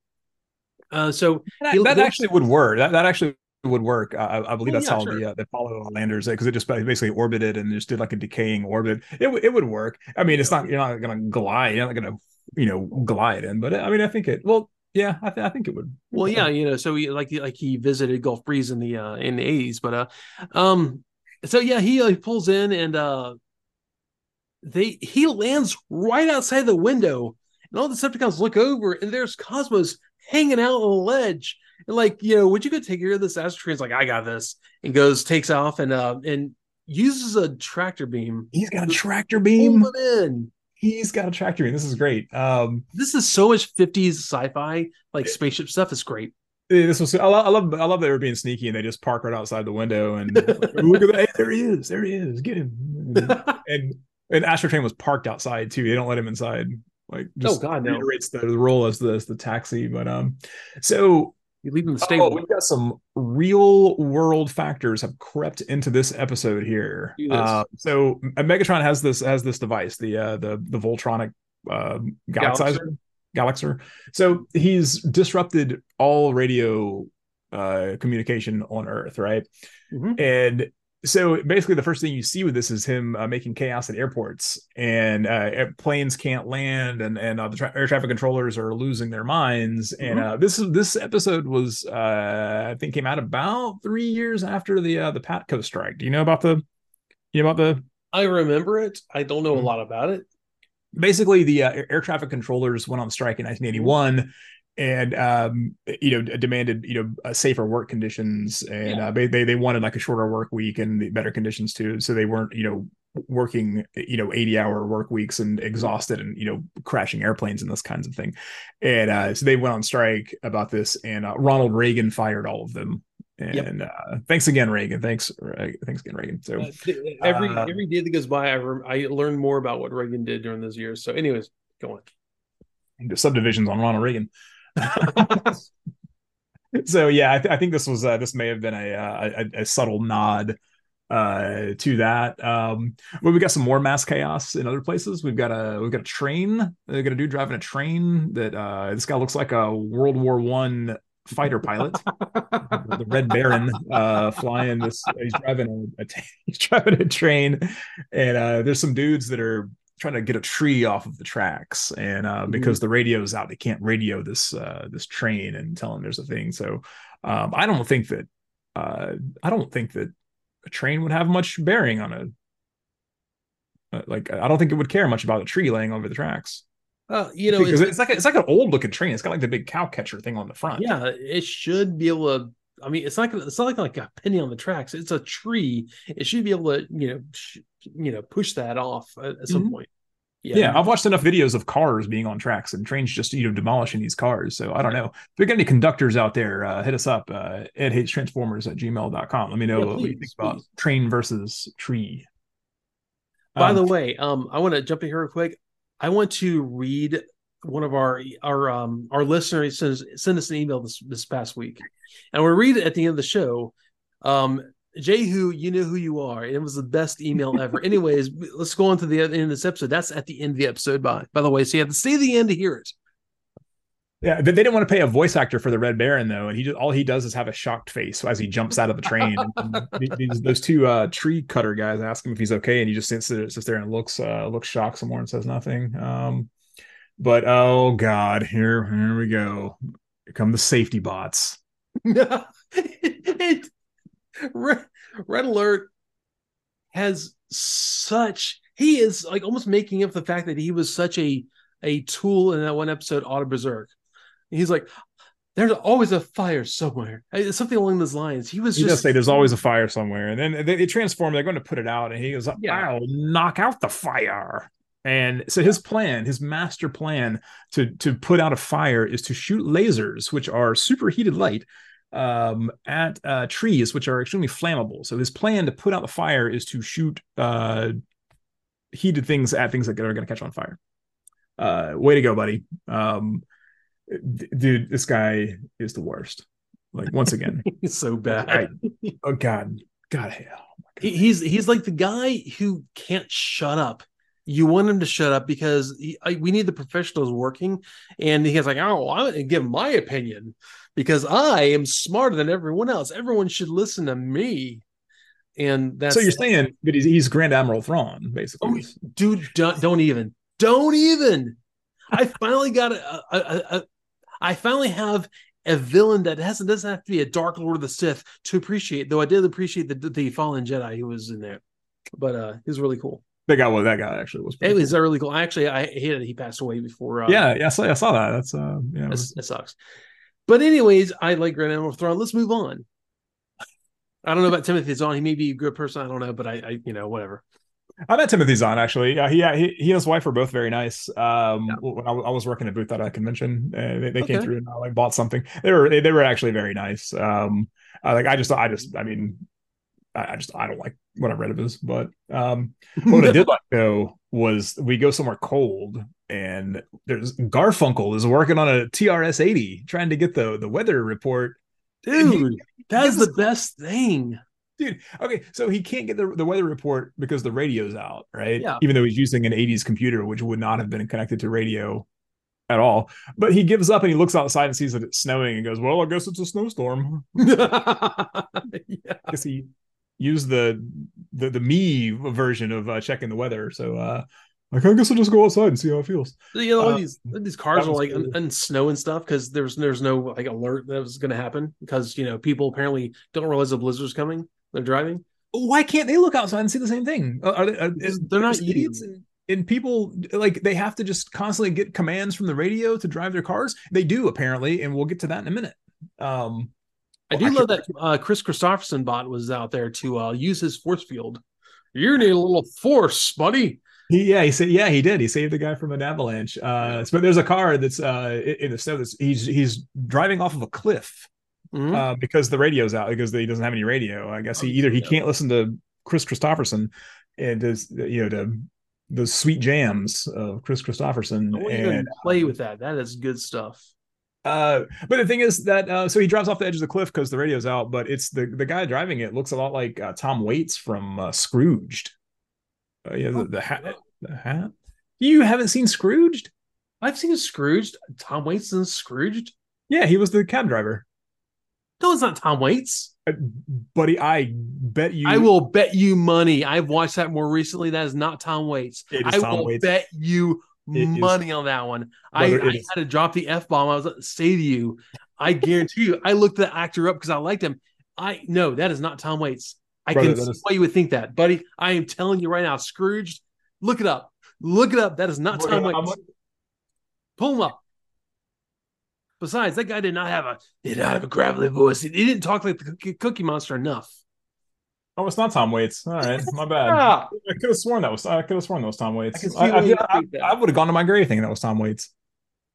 uh so that, that actually would work that, that actually would work. I, I believe oh, that's yeah, how sure. the uh, the Apollo landers because it just basically orbited and just did like a decaying orbit. It it would work. I mean, it's not you're not gonna glide. You're not gonna you know glide in, but I mean, I think it. Well, yeah, I, th- I think it would. Well, yeah, you know, so he like like he visited Gulf Breeze in the uh in the eighties, but uh, um, so yeah, he like pulls in and uh, they he lands right outside the window, and all the Decepticons look over, and there's Cosmos hanging out on the ledge and like, you know, would you go take care of this? Astrotrain's like, I got this, and goes, takes off, and uh, and uses a tractor beam. He's got a tractor beam. in. He's got a tractor beam. This is great. Um, this is so much 50s sci-fi, like spaceship stuff. Is great. This was I love, I love I love they were being sneaky and they just park right outside the window and look at that. Hey, there he is. There he is. Get him. (laughs) and and Astrotrain was parked outside too. They don't let him inside. Like just oh god, no. reiterates the, the role as the as the taxi. But um, so you leave them stable. Oh, we've got some real world factors have crept into this episode here. Uh, so Megatron has this has this device, the uh, the the Voltronic uh, Galaxizer. Galaxer. So he's disrupted all radio uh, communication on Earth, right? Mm-hmm. And so basically the first thing you see with this is him uh, making chaos at airports and uh, planes can't land and and uh, the tra- air traffic controllers are losing their minds. Mm-hmm. and uh, this this episode was uh, i think came out about three years after the uh, the patco strike. Do you know about the you know about the i remember it. I don't know mm-hmm. a lot about it. Basically the air traffic controllers went on strike in 1981 and um, you know demanded you know safer work conditions and yeah. uh, they, they they wanted like a shorter work week and better conditions too. So they weren't you know working you know 80 hour work weeks and exhausted and you know crashing airplanes and this kinds of thing. And uh, so they went on strike about this and uh, ronald reagan fired all of them. And yep. uh, thanks again reagan. Thanks uh, thanks again reagan. So uh, every every day that goes by I, re- I learn more about what reagan did during those years. So anyways go on. The subdivisions on ronald reagan (laughs) so yeah, I, th- I, think this was uh, this may have been a, uh, a, a subtle nod uh, to that. Um, well, we got some more mass chaos in other places. We've got a we've got a train. They're gonna do driving a train that uh, this guy looks like a World War One fighter pilot, (laughs) the Red Baron, uh, flying this. He's driving a, (laughs) he's driving a train, and uh, there's some dudes that are trying to get a tree off of the tracks and uh, mm-hmm. because the radio's out they can't radio this uh, this train and tell them there's a thing so um, i don't think that uh, i don't think that a train would have much bearing on a uh, like i don't think it would care much about a tree laying over the tracks uh, you know, because it's, it's, like a, it's like an old looking train. It's got like the big cow catcher thing on the front. Yeah, it should be able to. I mean, it's not it's not like like a penny on the tracks. It's a tree. It should be able to you know sh- you know push that off at, at some mm-hmm. point. Yeah. yeah, I've watched enough videos of cars being on tracks and trains just you know demolishing these cars. So I don't know. If we got any conductors out there, uh, hit us up. Uh, Ed hates transformers at gmail.com. Let me know yeah, please, what you think about train versus tree. By um, the way, um, I want to jump in here real quick. I want to read one of our our um our listeners sends send us an email this this past week, and we'll read it at the end of the show. Um, Jehu, you know who you are. It was the best email ever. (laughs) Anyways, let's go on to the end of this episode. That's at the end of the episode, by by the way. So you have to see the end to hear it. Yeah, they didn't want to pay a voice actor for the Red Baron though, and he just all he does is have a shocked face as he jumps out of the train. those two uh, tree cutter guys ask him if he's okay, and he just sits, sits there and looks uh, looks shocked some more and says nothing. Um, but oh god, here here we go. Here come the safety bots. (laughs) it, (laughs) Red, Red Alert has such he is like almost making up the fact that he was such a a tool in that one episode, Auto Berserk he's like, there's always a fire somewhere. Something along those lines. He was he just say there's always a fire somewhere. And then they, they transform, they're going to put it out, and he goes, yeah. I'll knock out the fire. And so his plan, his master plan to to put out a fire is to shoot lasers, which are superheated light, um, at uh, trees, which are extremely flammable. So his plan to put out the fire is to shoot uh, heated things at things that are going to catch on fire. Uh, way to go, buddy. Um, dude, this guy is the worst. Like once again, (laughs) he's so bad. I, oh God, God, hell. Oh he's he's like the guy who can't shut up. You want him to shut up because he, I, we need the professionals working, and he's like, "Oh, I'm going to give my opinion because I am smarter than everyone else. Everyone should listen to me." And that's so you're saying that he's, he's Grand Admiral Thrawn, basically. Oh, dude, don't, don't even, don't even. I finally got a, a, a, I finally have a villain that hasn't doesn't have to be a Dark Lord of the Sith to appreciate. Though I did appreciate the the fallen Jedi who was in there, but uh, he was really cool. That guy, well, that guy actually was. It was cool. really cool. Actually, I hated he passed away before. Uh, yeah, yeah, I saw, I saw that. That's uh, yeah, it sucks. But anyways, I like Grand Admiral Thrawn. Let's move on. I don't know about Timothy Zahn. He may be a good person. I don't know, but I, I you know, whatever. I met Timothy Zahn actually. Uh, he, he he and his wife were both very nice. Um, yeah. when I, I, was working at booth at a convention, uh, they, they okay. came through and I like bought something. They were they, they were actually very nice. Um, I, like I just I just I mean, I, I just I don't like what I read of his, but um, what I (laughs) did like though was we go somewhere cold and there's Garfunkel is working on a TRS eighty trying to get the the weather report. Dude, that's the best thing dude. Okay, so he can't get the, the weather report because the radio's out, right? Yeah. Even though he's using an 80s computer, which would not have been connected to radio at all. But he gives up and he looks outside and sees that it's snowing and goes, Well, I guess it's a snowstorm. (laughs) yeah. Guess he used the the the me version of uh, checking the weather. So uh like I guess I'll just go outside and see how it feels. You know, uh, these these cars are like cool. and snow and stuff because there's there's no like alert that was going to happen because you know people apparently don't realize a blizzard's coming. They're driving. Why can't they look outside and see the same thing? Are they, are, they're not idiots. And, and people like they have to just constantly get commands from the radio to drive their cars. They do apparently, and we'll get to that in a minute. Um, I do love that uh, Kris Kristofferson bot was out there to uh, use his force field. You need a little force, buddy. He, yeah, he said, yeah, he did. He saved the guy from an avalanche. Uh, but there's a car that's uh, in the snow. That's he's he's driving off of a cliff mm-hmm. uh, because the radio's out because he doesn't have any radio. I guess he oh, either he can't listen to Kris Kristofferson and does you know to the sweet jams of Kris Kristofferson and play with that. That is good stuff. Uh, but the thing is that uh, so he drives off the edge of the cliff because the radio's out, but it's the the guy driving it looks a lot like uh, Tom Waits from uh, Scrooged. Uh, yeah, the, oh, the hat. The hat. You haven't seen Scrooged? I've seen Scrooged. Tom Waits in Scrooged. Yeah, he was the cab driver. No, it's not Tom Waits. Uh, buddy, I bet you. I will bet you money. I've watched that more recently. That is not Tom Waits. I Tom will Waits. bet you it money is. on that one. I, I had to drop the f bomb. I was to say to you, I (laughs) guarantee you, I looked the actor up because I liked him. I no, that is not Tom Waits. I Brother, can see is... why you would think that, buddy. I am telling you right now, Scrooged. Look it up. Look it up. That is not Tom Waits. Pull him up. Besides, that guy did not have a did not have a gravelly voice. He, he didn't talk like the Cookie Monster enough. Oh, it's not Tom Waits. All right, my bad. yeah. (laughs) I could have sworn that was. I could have sworn that was Tom Waits. I, I, I, I would have gone to my grave thinking that was Tom Waits.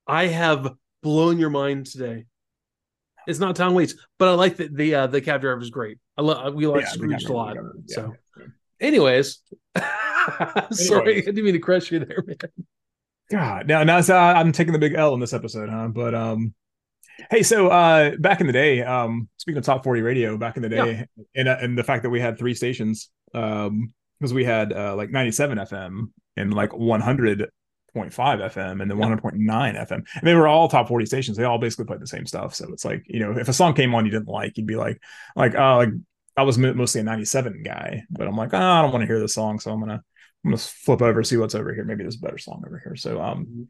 I have blown your mind today. It's not Tom Waits, but I like the the uh, the cab driver is great. I love we like yeah, Scrooge a lot. Yeah, so, yeah. (laughs) anyways, sorry, I didn't mean to crush you there, man. God, now now so I'm taking the big L in this episode, huh? But um, hey, so uh, back in the day, um, speaking of top 40 radio, back in the day, yeah. and uh, and the fact that we had three stations, um, because we had uh, like 97 FM and like 100.5 FM and then 100.9 FM, and they were all top 40 stations. They all basically played the same stuff. So it's like you know, if a song came on you didn't like, you'd be like, like, oh, like I was mostly a 97 guy, but I'm like, oh, I don't want to hear this song, so I'm gonna I'm gonna flip over see what's over here. Maybe there's a better song over here. So um, mm-hmm.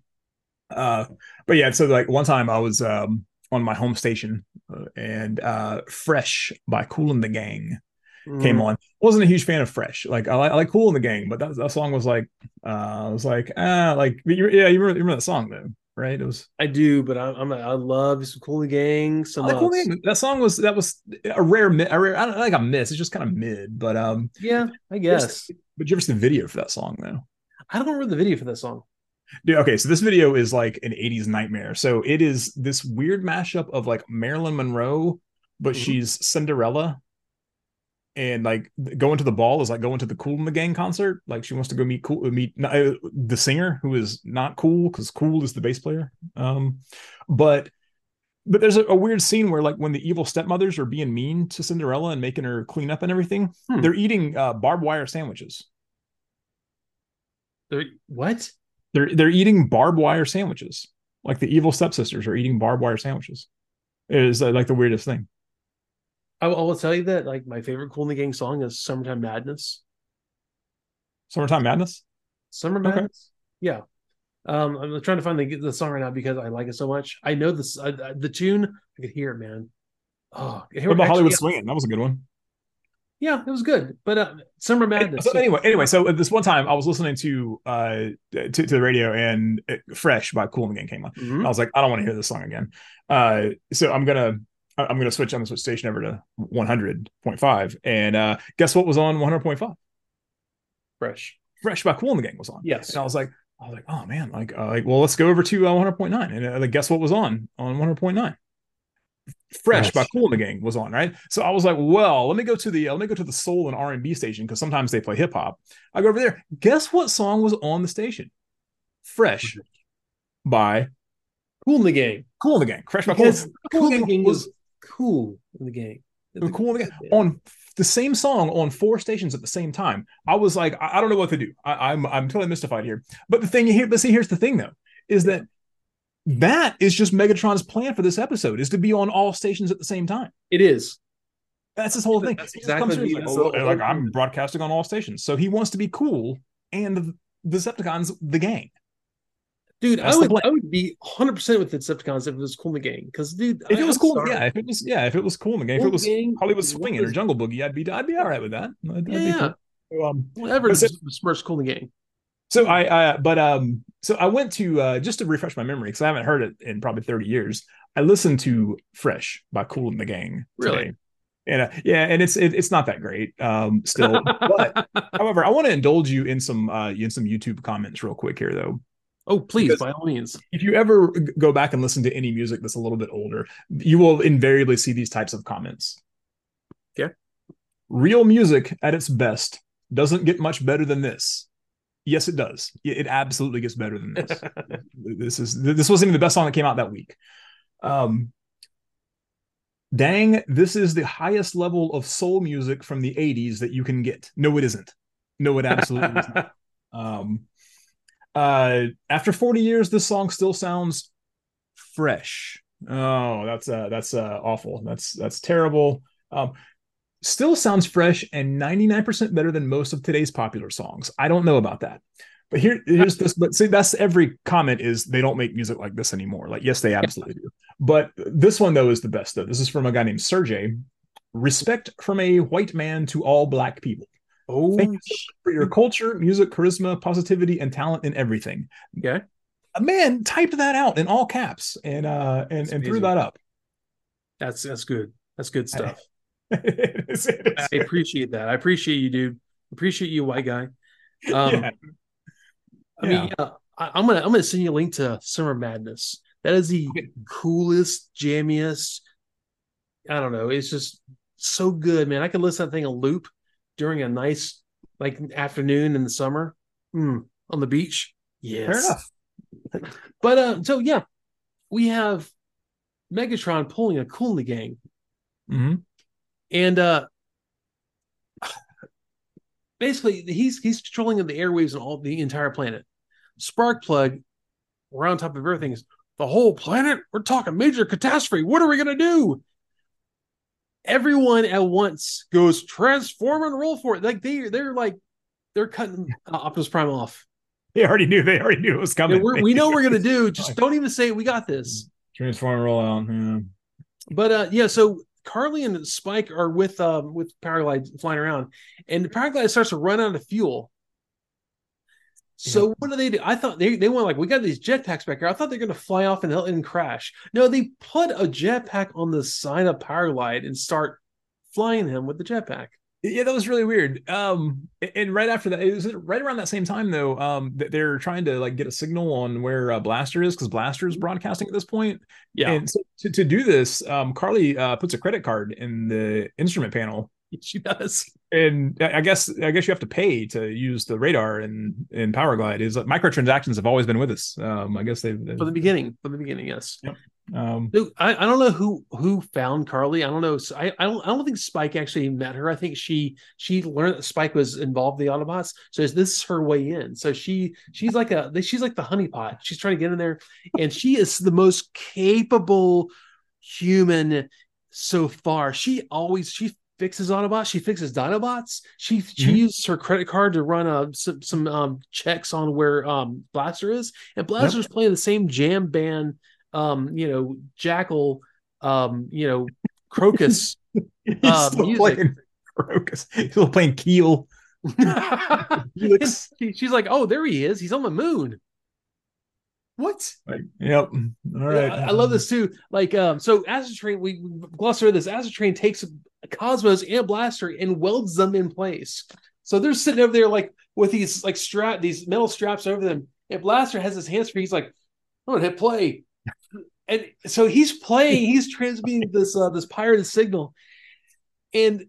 uh, but yeah, so like one time I was um on my home station uh, and uh, Fresh by Kool and the Gang mm. came on. Wasn't a huge fan of Fresh. Like I like, I like Kool and the Gang, but that, that song was like uh, I was like ah like you, yeah you remember, you remember that song though right? It was I do, but I'm, I'm I love some the Gang. Some like cool gang. that song was that was a rare, a rare I don't like a miss. It's just kind of mid, but um yeah, I guess. But you ever see the video for that song though? I don't remember the video for that song. Dude, okay, so this video is like an 80s nightmare. So it is this weird mashup of like Marilyn Monroe, but mm-hmm. she's Cinderella. And like going to the ball is like going to the Kool and the Gang concert. Like she wants to go meet Kool meet uh, the singer who is not cool because Kool is the bass player. Um, but but there's a, a, weird scene where like when the evil stepmothers are being mean to Cinderella and making her clean up and everything, hmm. they're eating uh, barbed wire sandwiches. They're what? They're they're eating barbed wire sandwiches. Like the evil stepsisters are eating barbed wire sandwiches. It is uh, like the weirdest thing. I, I, will tell you that like my favorite Kool and the Gang song is "Summertime Madness." Summertime Madness. Summer Madness. Okay. Yeah. Um, I'm trying to find the, the song right now because I like it so much. I know this uh, the tune. I could hear it, man. Oh, what about actually, Hollywood Swinging? That was a good one. Yeah, it was good. But uh, Summer Madness. So anyway, anyway, so this one time I was listening to uh to, to the radio and Fresh by Kool and the Gang came on. Mm-hmm. I was like, I don't want to hear this song again. Uh, so I'm gonna I'm gonna switch on the switch station over to 100.5, and uh, guess what was on 100.5? Fresh. Fresh by Kool and the Gang was on. Yes. And I was like, I was like, oh man, like, uh, like, well, let's go over to uh, 100.9, and uh, like, guess what was on on 100.9? Fresh by Kool and the Gang was on, right? So I was like, well, let me go to the uh, let me go to the soul and R and B station because sometimes they play hip hop. I go over there. Guess what song was on the station? Fresh by Kool in the Gang. Kool in the Gang. Fresh by Kool. Kool and the Gang was cool in the gang. The, cool in the gang. on the same song on four stations at the same time. I was like, I, I don't know what to do. I, I'm I'm totally mystified here. But the thing here, but see, here's the thing though, is that that is just Megatron's plan for this episode is to be on all stations at the same time. It is. That's his whole thing. That's exactly like, oh, like, I'm broadcasting on all stations. So he wants to be cool and the Decepticons the gang. Dude, That's I would I would be 100 percent with the Decepticons if it was cool in the gang. Because dude, if I, it was I'm cool, sorry. yeah, if it was yeah, if it was cool in the game, cool if it was gang, Hollywood swinging or Jungle Boogie, I'd be I'd be all right with that. I'd, yeah, cool. um, whatever. So, Smirch cool in the gang. So I, uh, but um, so I went to uh, just to refresh my memory because I haven't heard it in probably 30 years. I listened to Fresh by Kool and the Gang today. Really? And uh, yeah, and it's it, it's not that great um still. but (laughs) however, I want to indulge you in some uh in some YouTube comments real quick here though. Oh, please, because by all means. If you ever go back and listen to any music that's a little bit older, you will invariably see these types of comments. Yeah. Real music at its best doesn't get much better than this. Yes, it does. It absolutely gets better than this. (laughs) this is this wasn't even the best song that came out that week. Um, dang, this is the highest level of soul music from the 80s that you can get. No, it isn't. No, it absolutely isn't. (laughs) Um, uh, after 40 years, this song still sounds fresh. Oh, that's uh that's uh awful. That's that's terrible. Um, still sounds fresh and 99% better than most of today's popular songs. I don't know about that. But here, here's this. But see, that's every comment is they don't make music like this anymore. Like, yes, they absolutely do. But this one though is the best. Though this is from a guy named Sergey. Respect from a white man to all black people. Oh, Thank you for your culture, music, charisma, positivity, and talent in everything. Okay, a man typed that out in all caps and uh and, and threw that up. That's that's good. That's good (laughs) stuff. (laughs) (laughs) is, it is. I appreciate that. I appreciate you, dude. Appreciate you, white guy. Um, yeah. I mean, yeah, I, am gonna I'm gonna send you a link to Summer Madness. That is the okay. coolest, jammiest. I don't know. It's just so good, man. I could listen to that thing a loop during a nice like afternoon in the summer mm, on the beach. Yes. Fair enough. but uh, so yeah, we have Megatron pulling a the Gang, hmm and uh, basically he's he's controlling the airwaves and all the entire planet. Spark plug, we're on top of everything. Is the whole planet? We're talking major catastrophe. What are we gonna do? Everyone at once goes transform and roll for it. Like they they're like they're cutting uh, Optimus Prime off. They already knew. They already knew it was coming. Yeah, we're, know we're gonna do. Just (laughs) don't even say it. we got this. Transform and roll out. Yeah. But uh, yeah, so Carly and Spike are with um with Powerglide flying around, and the Powerglide starts to run out of fuel. So Yeah. what do they do? I thought they they went like we got these jetpacks back here. I thought they're gonna fly off and and crash. No, they put a jetpack on the side of Powerglide and start flying him with the jetpack. Yeah, that was really weird. Um, and right after that, it was right around that same time though. Um, that they're trying to like get a signal on where uh, Blaster is because Blaster is broadcasting at this point. Yeah, And so to, to do this, um, Carly uh, puts a credit card in the instrument panel, (laughs) she does. and I guess I guess you have to pay to use the radar and in Powerglide. Is like microtransactions have always been with us. Um, I guess they've, they've From the beginning, from the beginning, yes. Um, I, I don't know who who found Carly. I don't know. I, I don't I don't think Spike actually met her. I think she she learned that Spike was involved in the Autobots. So is this is her way in. So she she's like a she's like the honeypot. She's trying to get in there, and she is the most capable human so far. She always she fixes Autobots. She fixes Dinobots. She she Mhm. used her credit card to run uh, some some um, checks on where um, Blaster is, and Blaster's playing the same jam band um, you know, Jackal, um, you know, Krokus. (laughs) he's Uh, still music. playing Krokus. He's still playing Keel. (laughs) She- She's like, oh, there he is. He's on the moon. What? Like, yep. All right. I, I love this too. Like, um, so Astrotrain, we we gloss over this. Astrotrain takes Cosmos and Blaster and welds them in place. So they're sitting over there like with these like strap, these metal straps over them. And Blaster has his hands free. He's like, I'm gonna hit play. And so he's playing, he's transmitting this uh this pirated signal. And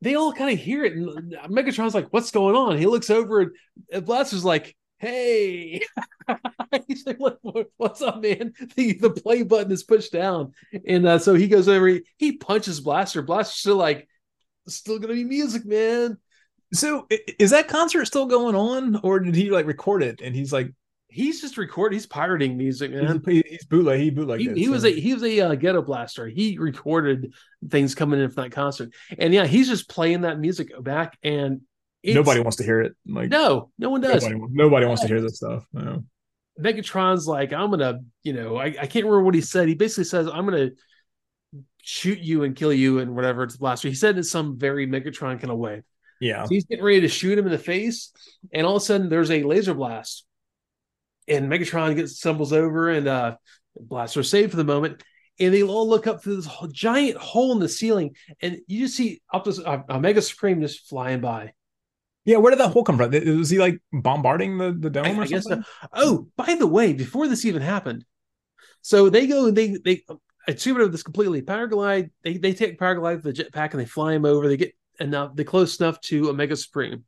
they all kind of hear it. And Megatron's like, what's going on? He looks over and, and Blaster's like, hey. (laughs) He's like, "What- what- what's up, man? The, the play button is pushed down. And uh, so he goes over, he, he punches Blaster. Blaster's still like, still gonna be music, man. So is that concert still going on, or did he like record it and he's like He's just recording, he's pirating music, man. he's, he's bootleg? He bootleg. he, he was a he was a uh, ghetto blaster. He recorded things coming in from that concert, and yeah, he's just playing that music back, and nobody wants to hear it. Like no, no one does. nobody, nobody wants to hear this stuff. No. Megatron's like, I'm gonna, you know, I, I can't remember what he said. He basically says, I'm gonna shoot you and kill you and whatever it's blaster. He said it in some very Megatron kind of way. Yeah. So he's getting ready to shoot him in the face, and all of a sudden there's a laser blast, and Megatron gets stumbles over, and uh, Blaster saved for the moment. And they all look up through this whole giant hole in the ceiling, and you just see Optus, uh, Omega Supreme just flying by. Yeah. Where did that hole come from? Was he like bombarding the the dome I- or I something? Oh, by the way, before this even happened, so they go and they they I assume this completely. Powerglide, they they take Powerglide the jetpack and they fly him over. They get enough, they close enough to Omega Supreme,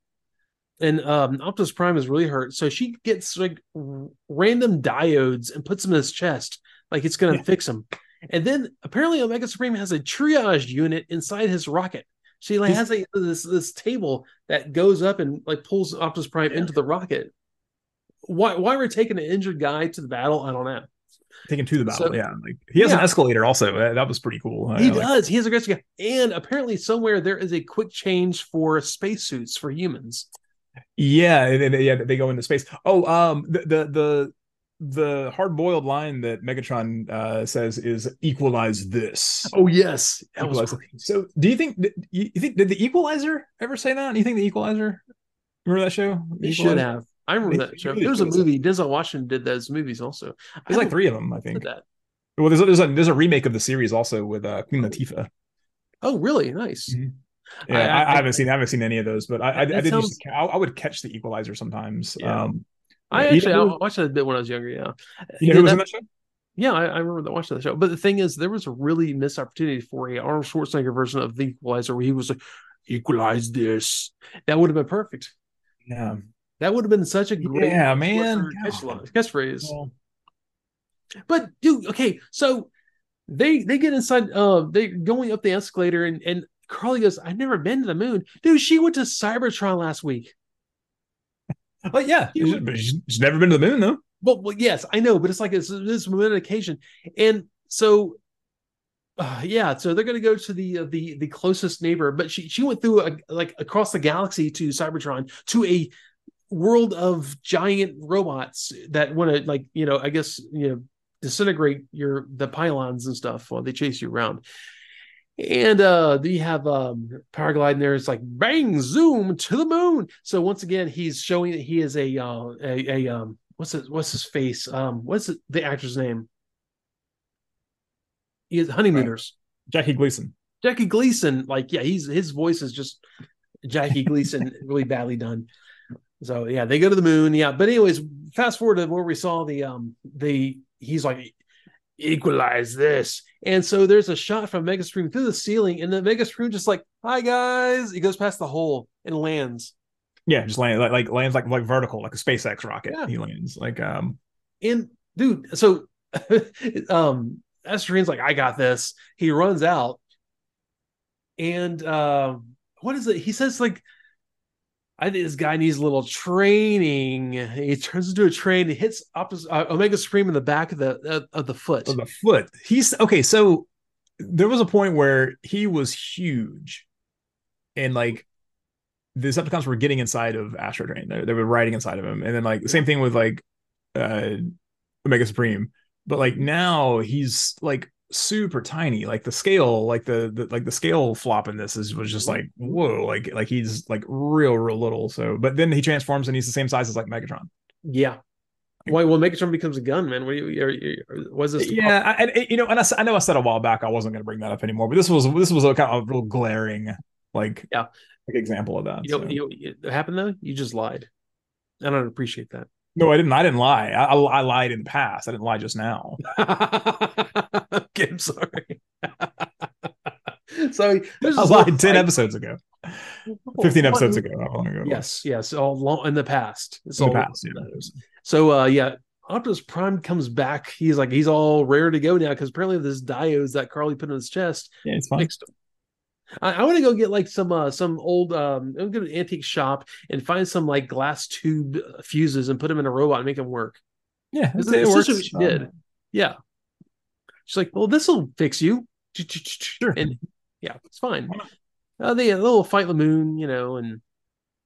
and um, Optimus Prime is really hurt. So she gets like random diodes and puts them in his chest, like it's gonna Yeah. fix him. And then apparently Omega Supreme has a triage unit inside his rocket. She like has a this this table that goes up and like pulls Optimus Prime Yeah. into the rocket. Why why we're taking an injured guy to the battle, I don't know. Taken to the battle. So- yeah. Like he has an escalator also. That, that was pretty cool. He I like- does. He has a great guy. And apparently somewhere there is a quick change for spacesuits for humans. Yeah, and, and- yeah, they go into space. Oh, um, the the the, the hard boiled line that Megatron uh, says is "equalize this." Oh yes. That was Equalizer. So, do you think you think did the Equalizer ever say that? Do you think the Equalizer? Remember that show? The He should have. I remember They- that show. really There was a movie. Denzel Washington did those movies also. There's like three of them, I think. that. Well, there's a, there's a there's a remake of the series also with uh, Queen Latifah. Oh, really? Nice. Mhm. Yeah, I- I, I- haven't seen I haven't seen any of those, but I I, I did sounds- used to, I, would catch the Equalizer sometimes. Yeah. Um, I you actually I watched that a bit when I was younger. Yeah. you know who was that- in that show? Yeah, I, I remember that watching the show. But the thing is, there was a really missed opportunity for a Arnold Schwarzenegger version of the Equalizer where he was like, "Equalize this." That would have been perfect. Yeah. That would have been such a great yeah, man. catchphrase. But dude, okay, so they they get inside. Uh, they going up the escalator, and and Carly goes, "I've never been to the moon, dude." She went to Cybertron last week. Oh yeah, she's, she's never been to the moon though. Well, well, yes, I know, but it's like it's this moment occasion, and so uh, yeah, so they're going to go to the uh, the the closest neighbor, but she she went through a, like across the galaxy to Cybertron to a world of giant robots that want to like you know I guess you know disintegrate your the pylons and stuff while they chase you around. And uh you have um paragliding there. It's like bang zoom to the moon. So once again, he's showing that he is a uh a, a um what's his what's his face? Um what's it, the actor's name? He is honeymooners. Jackie Gleason. Jackie Gleason, like yeah, he's his voice is just Jackie Gleason (laughs) really badly done. So yeah, they go to the moon. Yeah, but anyways, fast forward to where we saw the um the he's like equalize this. And so there's a shot from Mega Supreme through the ceiling, and the Mega Supreme just like, hi guys. He goes past the hole and lands. Yeah, just land like, like lands like like vertical, like a SpaceX rocket. Yeah. He lands like um and dude, so (laughs) um Esther's like, I got this. He runs out. And uh, what is it? He says like I think this guy needs a little training. He turns into a train. He hits uh, Omega Supreme in the back of the uh, of the foot. Of the foot. He's okay. So there was a point where he was huge, and like the Decepticons were getting inside of Astrotrain. They, they were riding inside of him, and then like the same thing with like uh Omega Supreme. But like now he's like super tiny like the scale like the, the like the scale flop in this is was just mm-hmm. like whoa like like he's like real real little so but then he transforms and he's the same size as like megatron. Yeah. Why well megatron becomes a gun man. What do you, are, are, was this yeah I, you know and I, I know i said a while back i wasn't going to bring that up anymore but this was this was a kind of a real glaring like yeah. like example of that you know, so. you know it happened though? You just lied. And i don't appreciate that no, I didn't. I didn't lie. I, I lied in the past. I didn't lie just now. (laughs) okay, I'm sorry. (laughs) so I lied ten episodes ago, fifteen episodes ago. ago. Yes, yes, all long in the past. It's in all the past. Yeah. So, uh, yeah, Optimus Prime comes back. He's like he's all rare to go now because apparently this diodes that Carly put in his chest. Yeah, it's fine. I, I want to go get like some uh some old um go to an antique shop and find some like glass tube fuses and put them in a robot and make them work. Yeah, that's essentially what she did. Yeah, she's like, well, this will fix you. Sure, and yeah, it's fine. Uh, they a little fight the moon, you know, and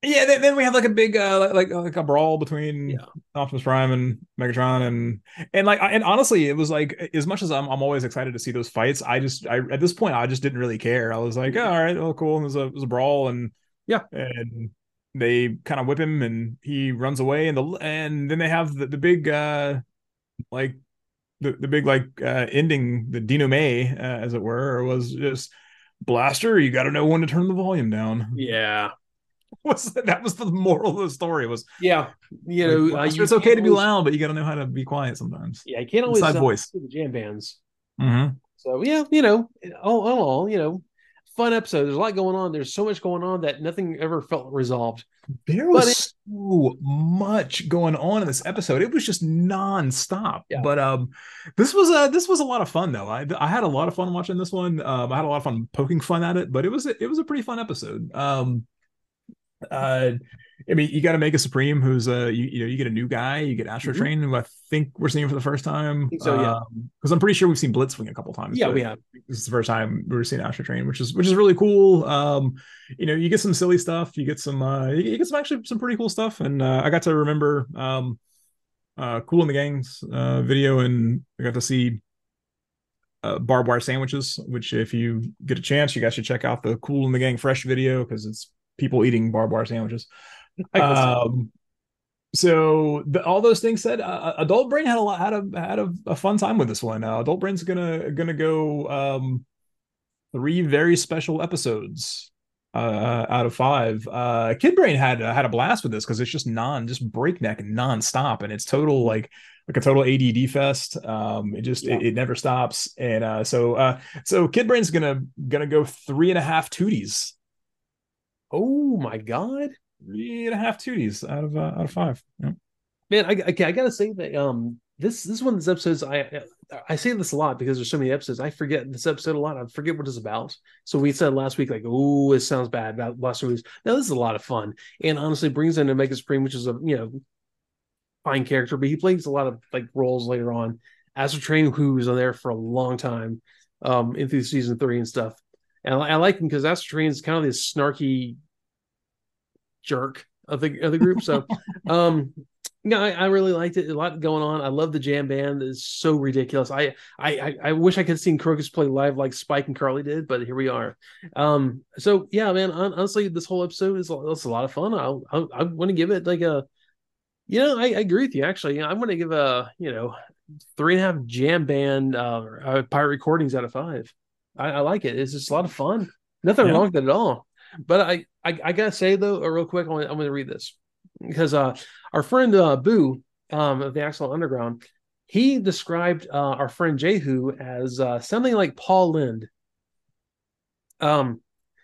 yeah, then, then we have like a big uh like like a brawl between yeah. Optimus Prime and Megatron and and like and honestly, it was like as much as I'm I'm always excited to see those fights, I just I at this point I just didn't really care. I was like, oh, all right, oh cool, there's a there's a brawl and yeah, and they kind of whip him and he runs away and the and then they have the, the big uh like the, the big like uh ending the denouement uh, as it were was just blaster you got to know when to turn the volume down yeah (laughs) was that was the moral of the story was yeah you know like, uh, it's okay to be loud but you got to know how to be quiet sometimes. Yeah you can't always Inside uh, voice. the jam bands. Mm-hmm. so yeah you know all, all all you know fun episode. There's a lot going on. There's so much going on that nothing ever felt resolved. There was it, so much going on in this episode. It was just non-stop. Yeah. but um this was a this was a lot of fun though. I i had a lot of fun watching this one. Um i had a lot of fun poking fun at it but it was a, it was a pretty fun episode. Um uh, I mean, you got to make a Supreme who's a you, you know you get a new guy, you get Astro mm-hmm. Train, who I think we're seeing for the first time. So yeah, because um, I'm pretty sure we've seen Blitzwing a couple times. Yeah, we have. This is the first time we're seeing Astrotrain, which is which is really cool. Um, you know, you get some silly stuff, you get some uh, you get some actually some pretty cool stuff, and uh, I got to remember um, uh, Kool in the Gang's uh, video, and I got to see uh, barbed wire sandwiches, which if you get a chance, you guys should check out the Kool in the Gang Fresh video because it's people eating barbed wire sandwiches. Um, so the, all those things said, uh, Adult Brain had a lot had a had a, a fun time with this one. Uh, Adult Brain's gonna gonna go um, three very special episodes uh, out of five. Uh, Kid Brain had uh, had a blast with this because it's just non just breakneck nonstop, and it's total like like a total ADD fest. Um, it just yeah. it, it, never stops, and uh, so uh, so Kid Brain's gonna gonna go three and a half tooties Oh my god. three and a half tooties out of uh, out of five. Yep. Man, I, okay, I gotta say that um this this is one of those episodes I I say this a lot because there's so many episodes. I forget this episode a lot. I forget what it's about. So we said last week, like, oh, it sounds bad about last week's. Now this is a lot of fun, and honestly, brings in Omega Supreme, which is a you know fine character, but he plays a lot of like roles later on. Astrotrain, who's on there for a long time, um, into season three and stuff. And I, I like him because Astrotrain is kind of this snarky jerk of the of the group. So, (laughs) um, yeah, I, I, really liked it. A lot going on. I love the jam band. It's so ridiculous. I I I wish I could have seen Krokus play live like Spike and Carly did, but here we are. Um, so yeah, man. Honestly, this whole episode is, is a lot of fun. I'll, I'll I want to give it like a, you know, I, I agree with you. Actually, I'm going to give a you know three and a half jam band uh, uh, pirate recordings out of five. I, I, like it. It's just a lot of fun. Nothing yeah. wrong with it at all. But I, I, I gotta say though, uh, real quick, I'm gonna, I'm gonna read this because uh, our friend uh, Boo um, of the Axel Underground, he described uh, our friend Jehu as uh, something like Paul Lynde. Um,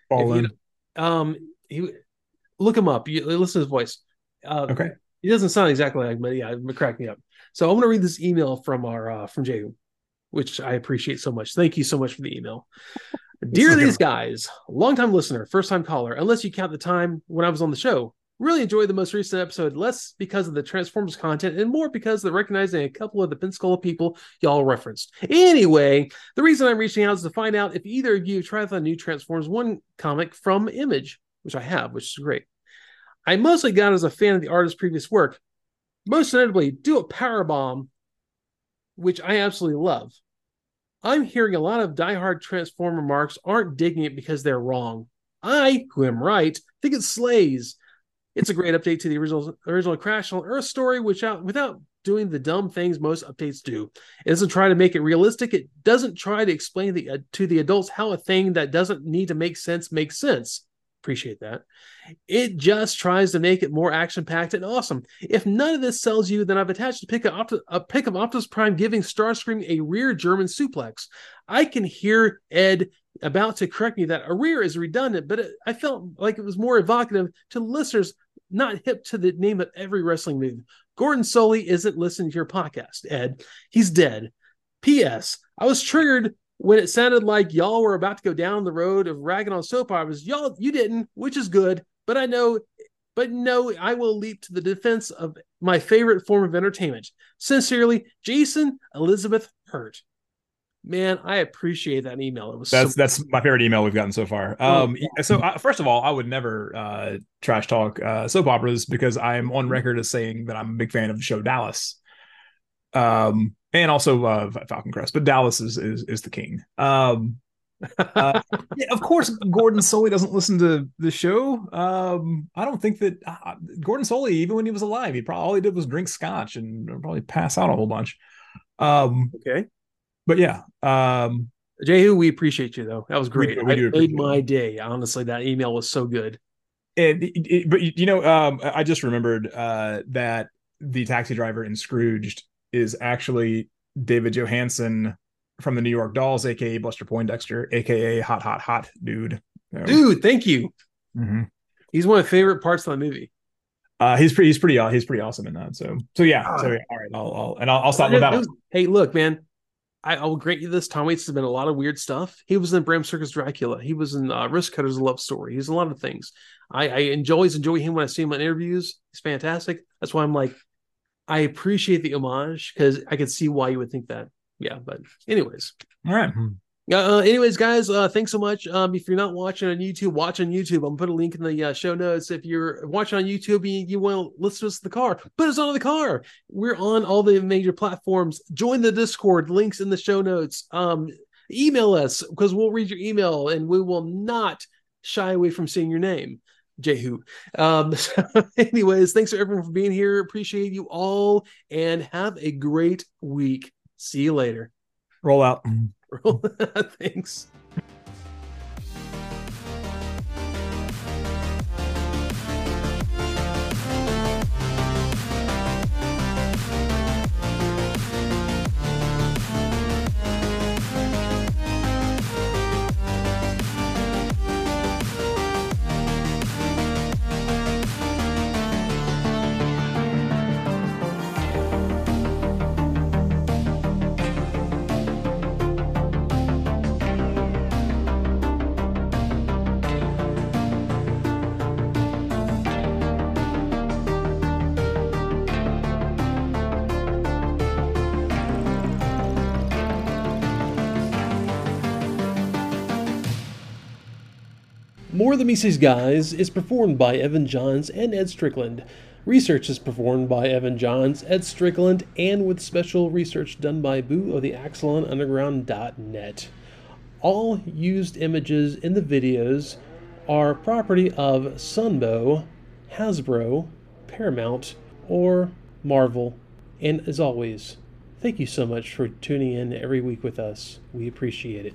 Paul. You, um, he look him up. You listen to his voice. Uh, okay. He doesn't sound exactly like, but yeah, it cracked me up. So I'm going to read this email from our uh, from Jehu, which I appreciate so much. Thank you so much for the email. Dear these guys, longtime listener, first time caller, unless you count the time when I was on the show. Really enjoyed the most recent episode, less because of the Transformers content and more because of recognizing a couple of the Pensacola people y'all referenced. Anyway, the reason I'm reaching out is to find out if either of you tried the new Transformers 1 comic from Image, which I have, which is great. I mostly got as a fan of the artist's previous work, most notably Do a Power Bomb, which I absolutely love. I'm hearing a lot of diehard Transformer marks aren't digging it because they're wrong. I, who am right, think it slays. It's a great update to the original original Crash on Earth story, which out without doing the dumb things most updates do. It doesn't try to make it realistic. It doesn't try to explain the, uh, to the adults how a thing that doesn't need to make sense makes sense. Appreciate that. It just tries to make it more action packed and awesome. If none of this sells you, then I've attached a pick, of, Opti- a pic of Optimus Prime giving Starscream a rear German suplex. I can hear Ed about to correct me that a rear is redundant, but it, I felt like it was more evocative to listeners not hip to the name of every wrestling move. Gordon Solie isn't listening to your podcast, Ed. He's dead. P.S. I was triggered when it sounded like y'all were about to go down the road of ragging on soap operas, y'all you didn't, which is good. But I know, but no, I will leap to the defense of my favorite form of entertainment. Sincerely, Jason Elizabeth Hurt. Man, I appreciate that email. It was that's so- that's my favorite email we've gotten so far. Oh, um, so uh, first of all, I would never uh, trash talk uh, soap operas because I'm on record as saying that I'm a big fan of the show Dallas. Um, and also uh, Falcon Crest, but Dallas is is, is the king. Um, uh, (laughs) yeah, of course, Gordon Solie doesn't listen to the show. Um, I don't think that uh, Gordon Solie, even when he was alive, he probably all he did was drink scotch and probably pass out a whole bunch. Um, okay, but yeah, um, Jehu, we appreciate you though. That was great. We, we made my day. Honestly, that email was so good. And it, it, but you know, um, I just remembered uh, that the taxi driver in Scrooged is actually David Johansen from the New York Dolls, aka Buster Poindexter, aka Hot Hot Hot Dude. Dude, thank you. Mm-hmm. He's one of my favorite parts of the movie. Uh, he's pretty, he's pretty, he's pretty awesome in that. So, so yeah. So, yeah, all right, I'll, I'll and I'll, I'll stop with that. Was, hey, look, man, I, I, will grant you this. Tom Waits has been a lot of weird stuff. He was in Bram Stoker's Dracula. He was in uh, Wristcutters Love Story. He's a lot of things. I, I enjoy, always enjoy him when I see him in interviews. He's fantastic. That's why I'm like, I appreciate the homage because I could see why you would think that. Yeah, but anyways. All right. Uh, anyways, guys, uh, thanks so much. Um, if you're not watching on YouTube, watch on YouTube. I'm gonna put a link in the uh, show notes. If you're watching on YouTube and you, want to listen to us in the car, put us on the car. We're on all the major platforms. Join the Discord. Links in the show notes. Um, email us because we'll read your email and we will not shy away from seeing your name. Jehu. Um, (laughs) so anyways, thanks for everyone for being here. Appreciate you all and have a great week. See you later. Roll out. (laughs) Thanks. Of the Mises Guys is performed by Evan Johns and Ed Strickland. Research is performed by Evan Johns, Ed Strickland, and with special research done by Boo of the AxelonUnderground.net. All used images in the videos are property of Sunbow, Hasbro, Paramount, or Marvel. And as always, thank you so much for tuning in every week with us. We appreciate it.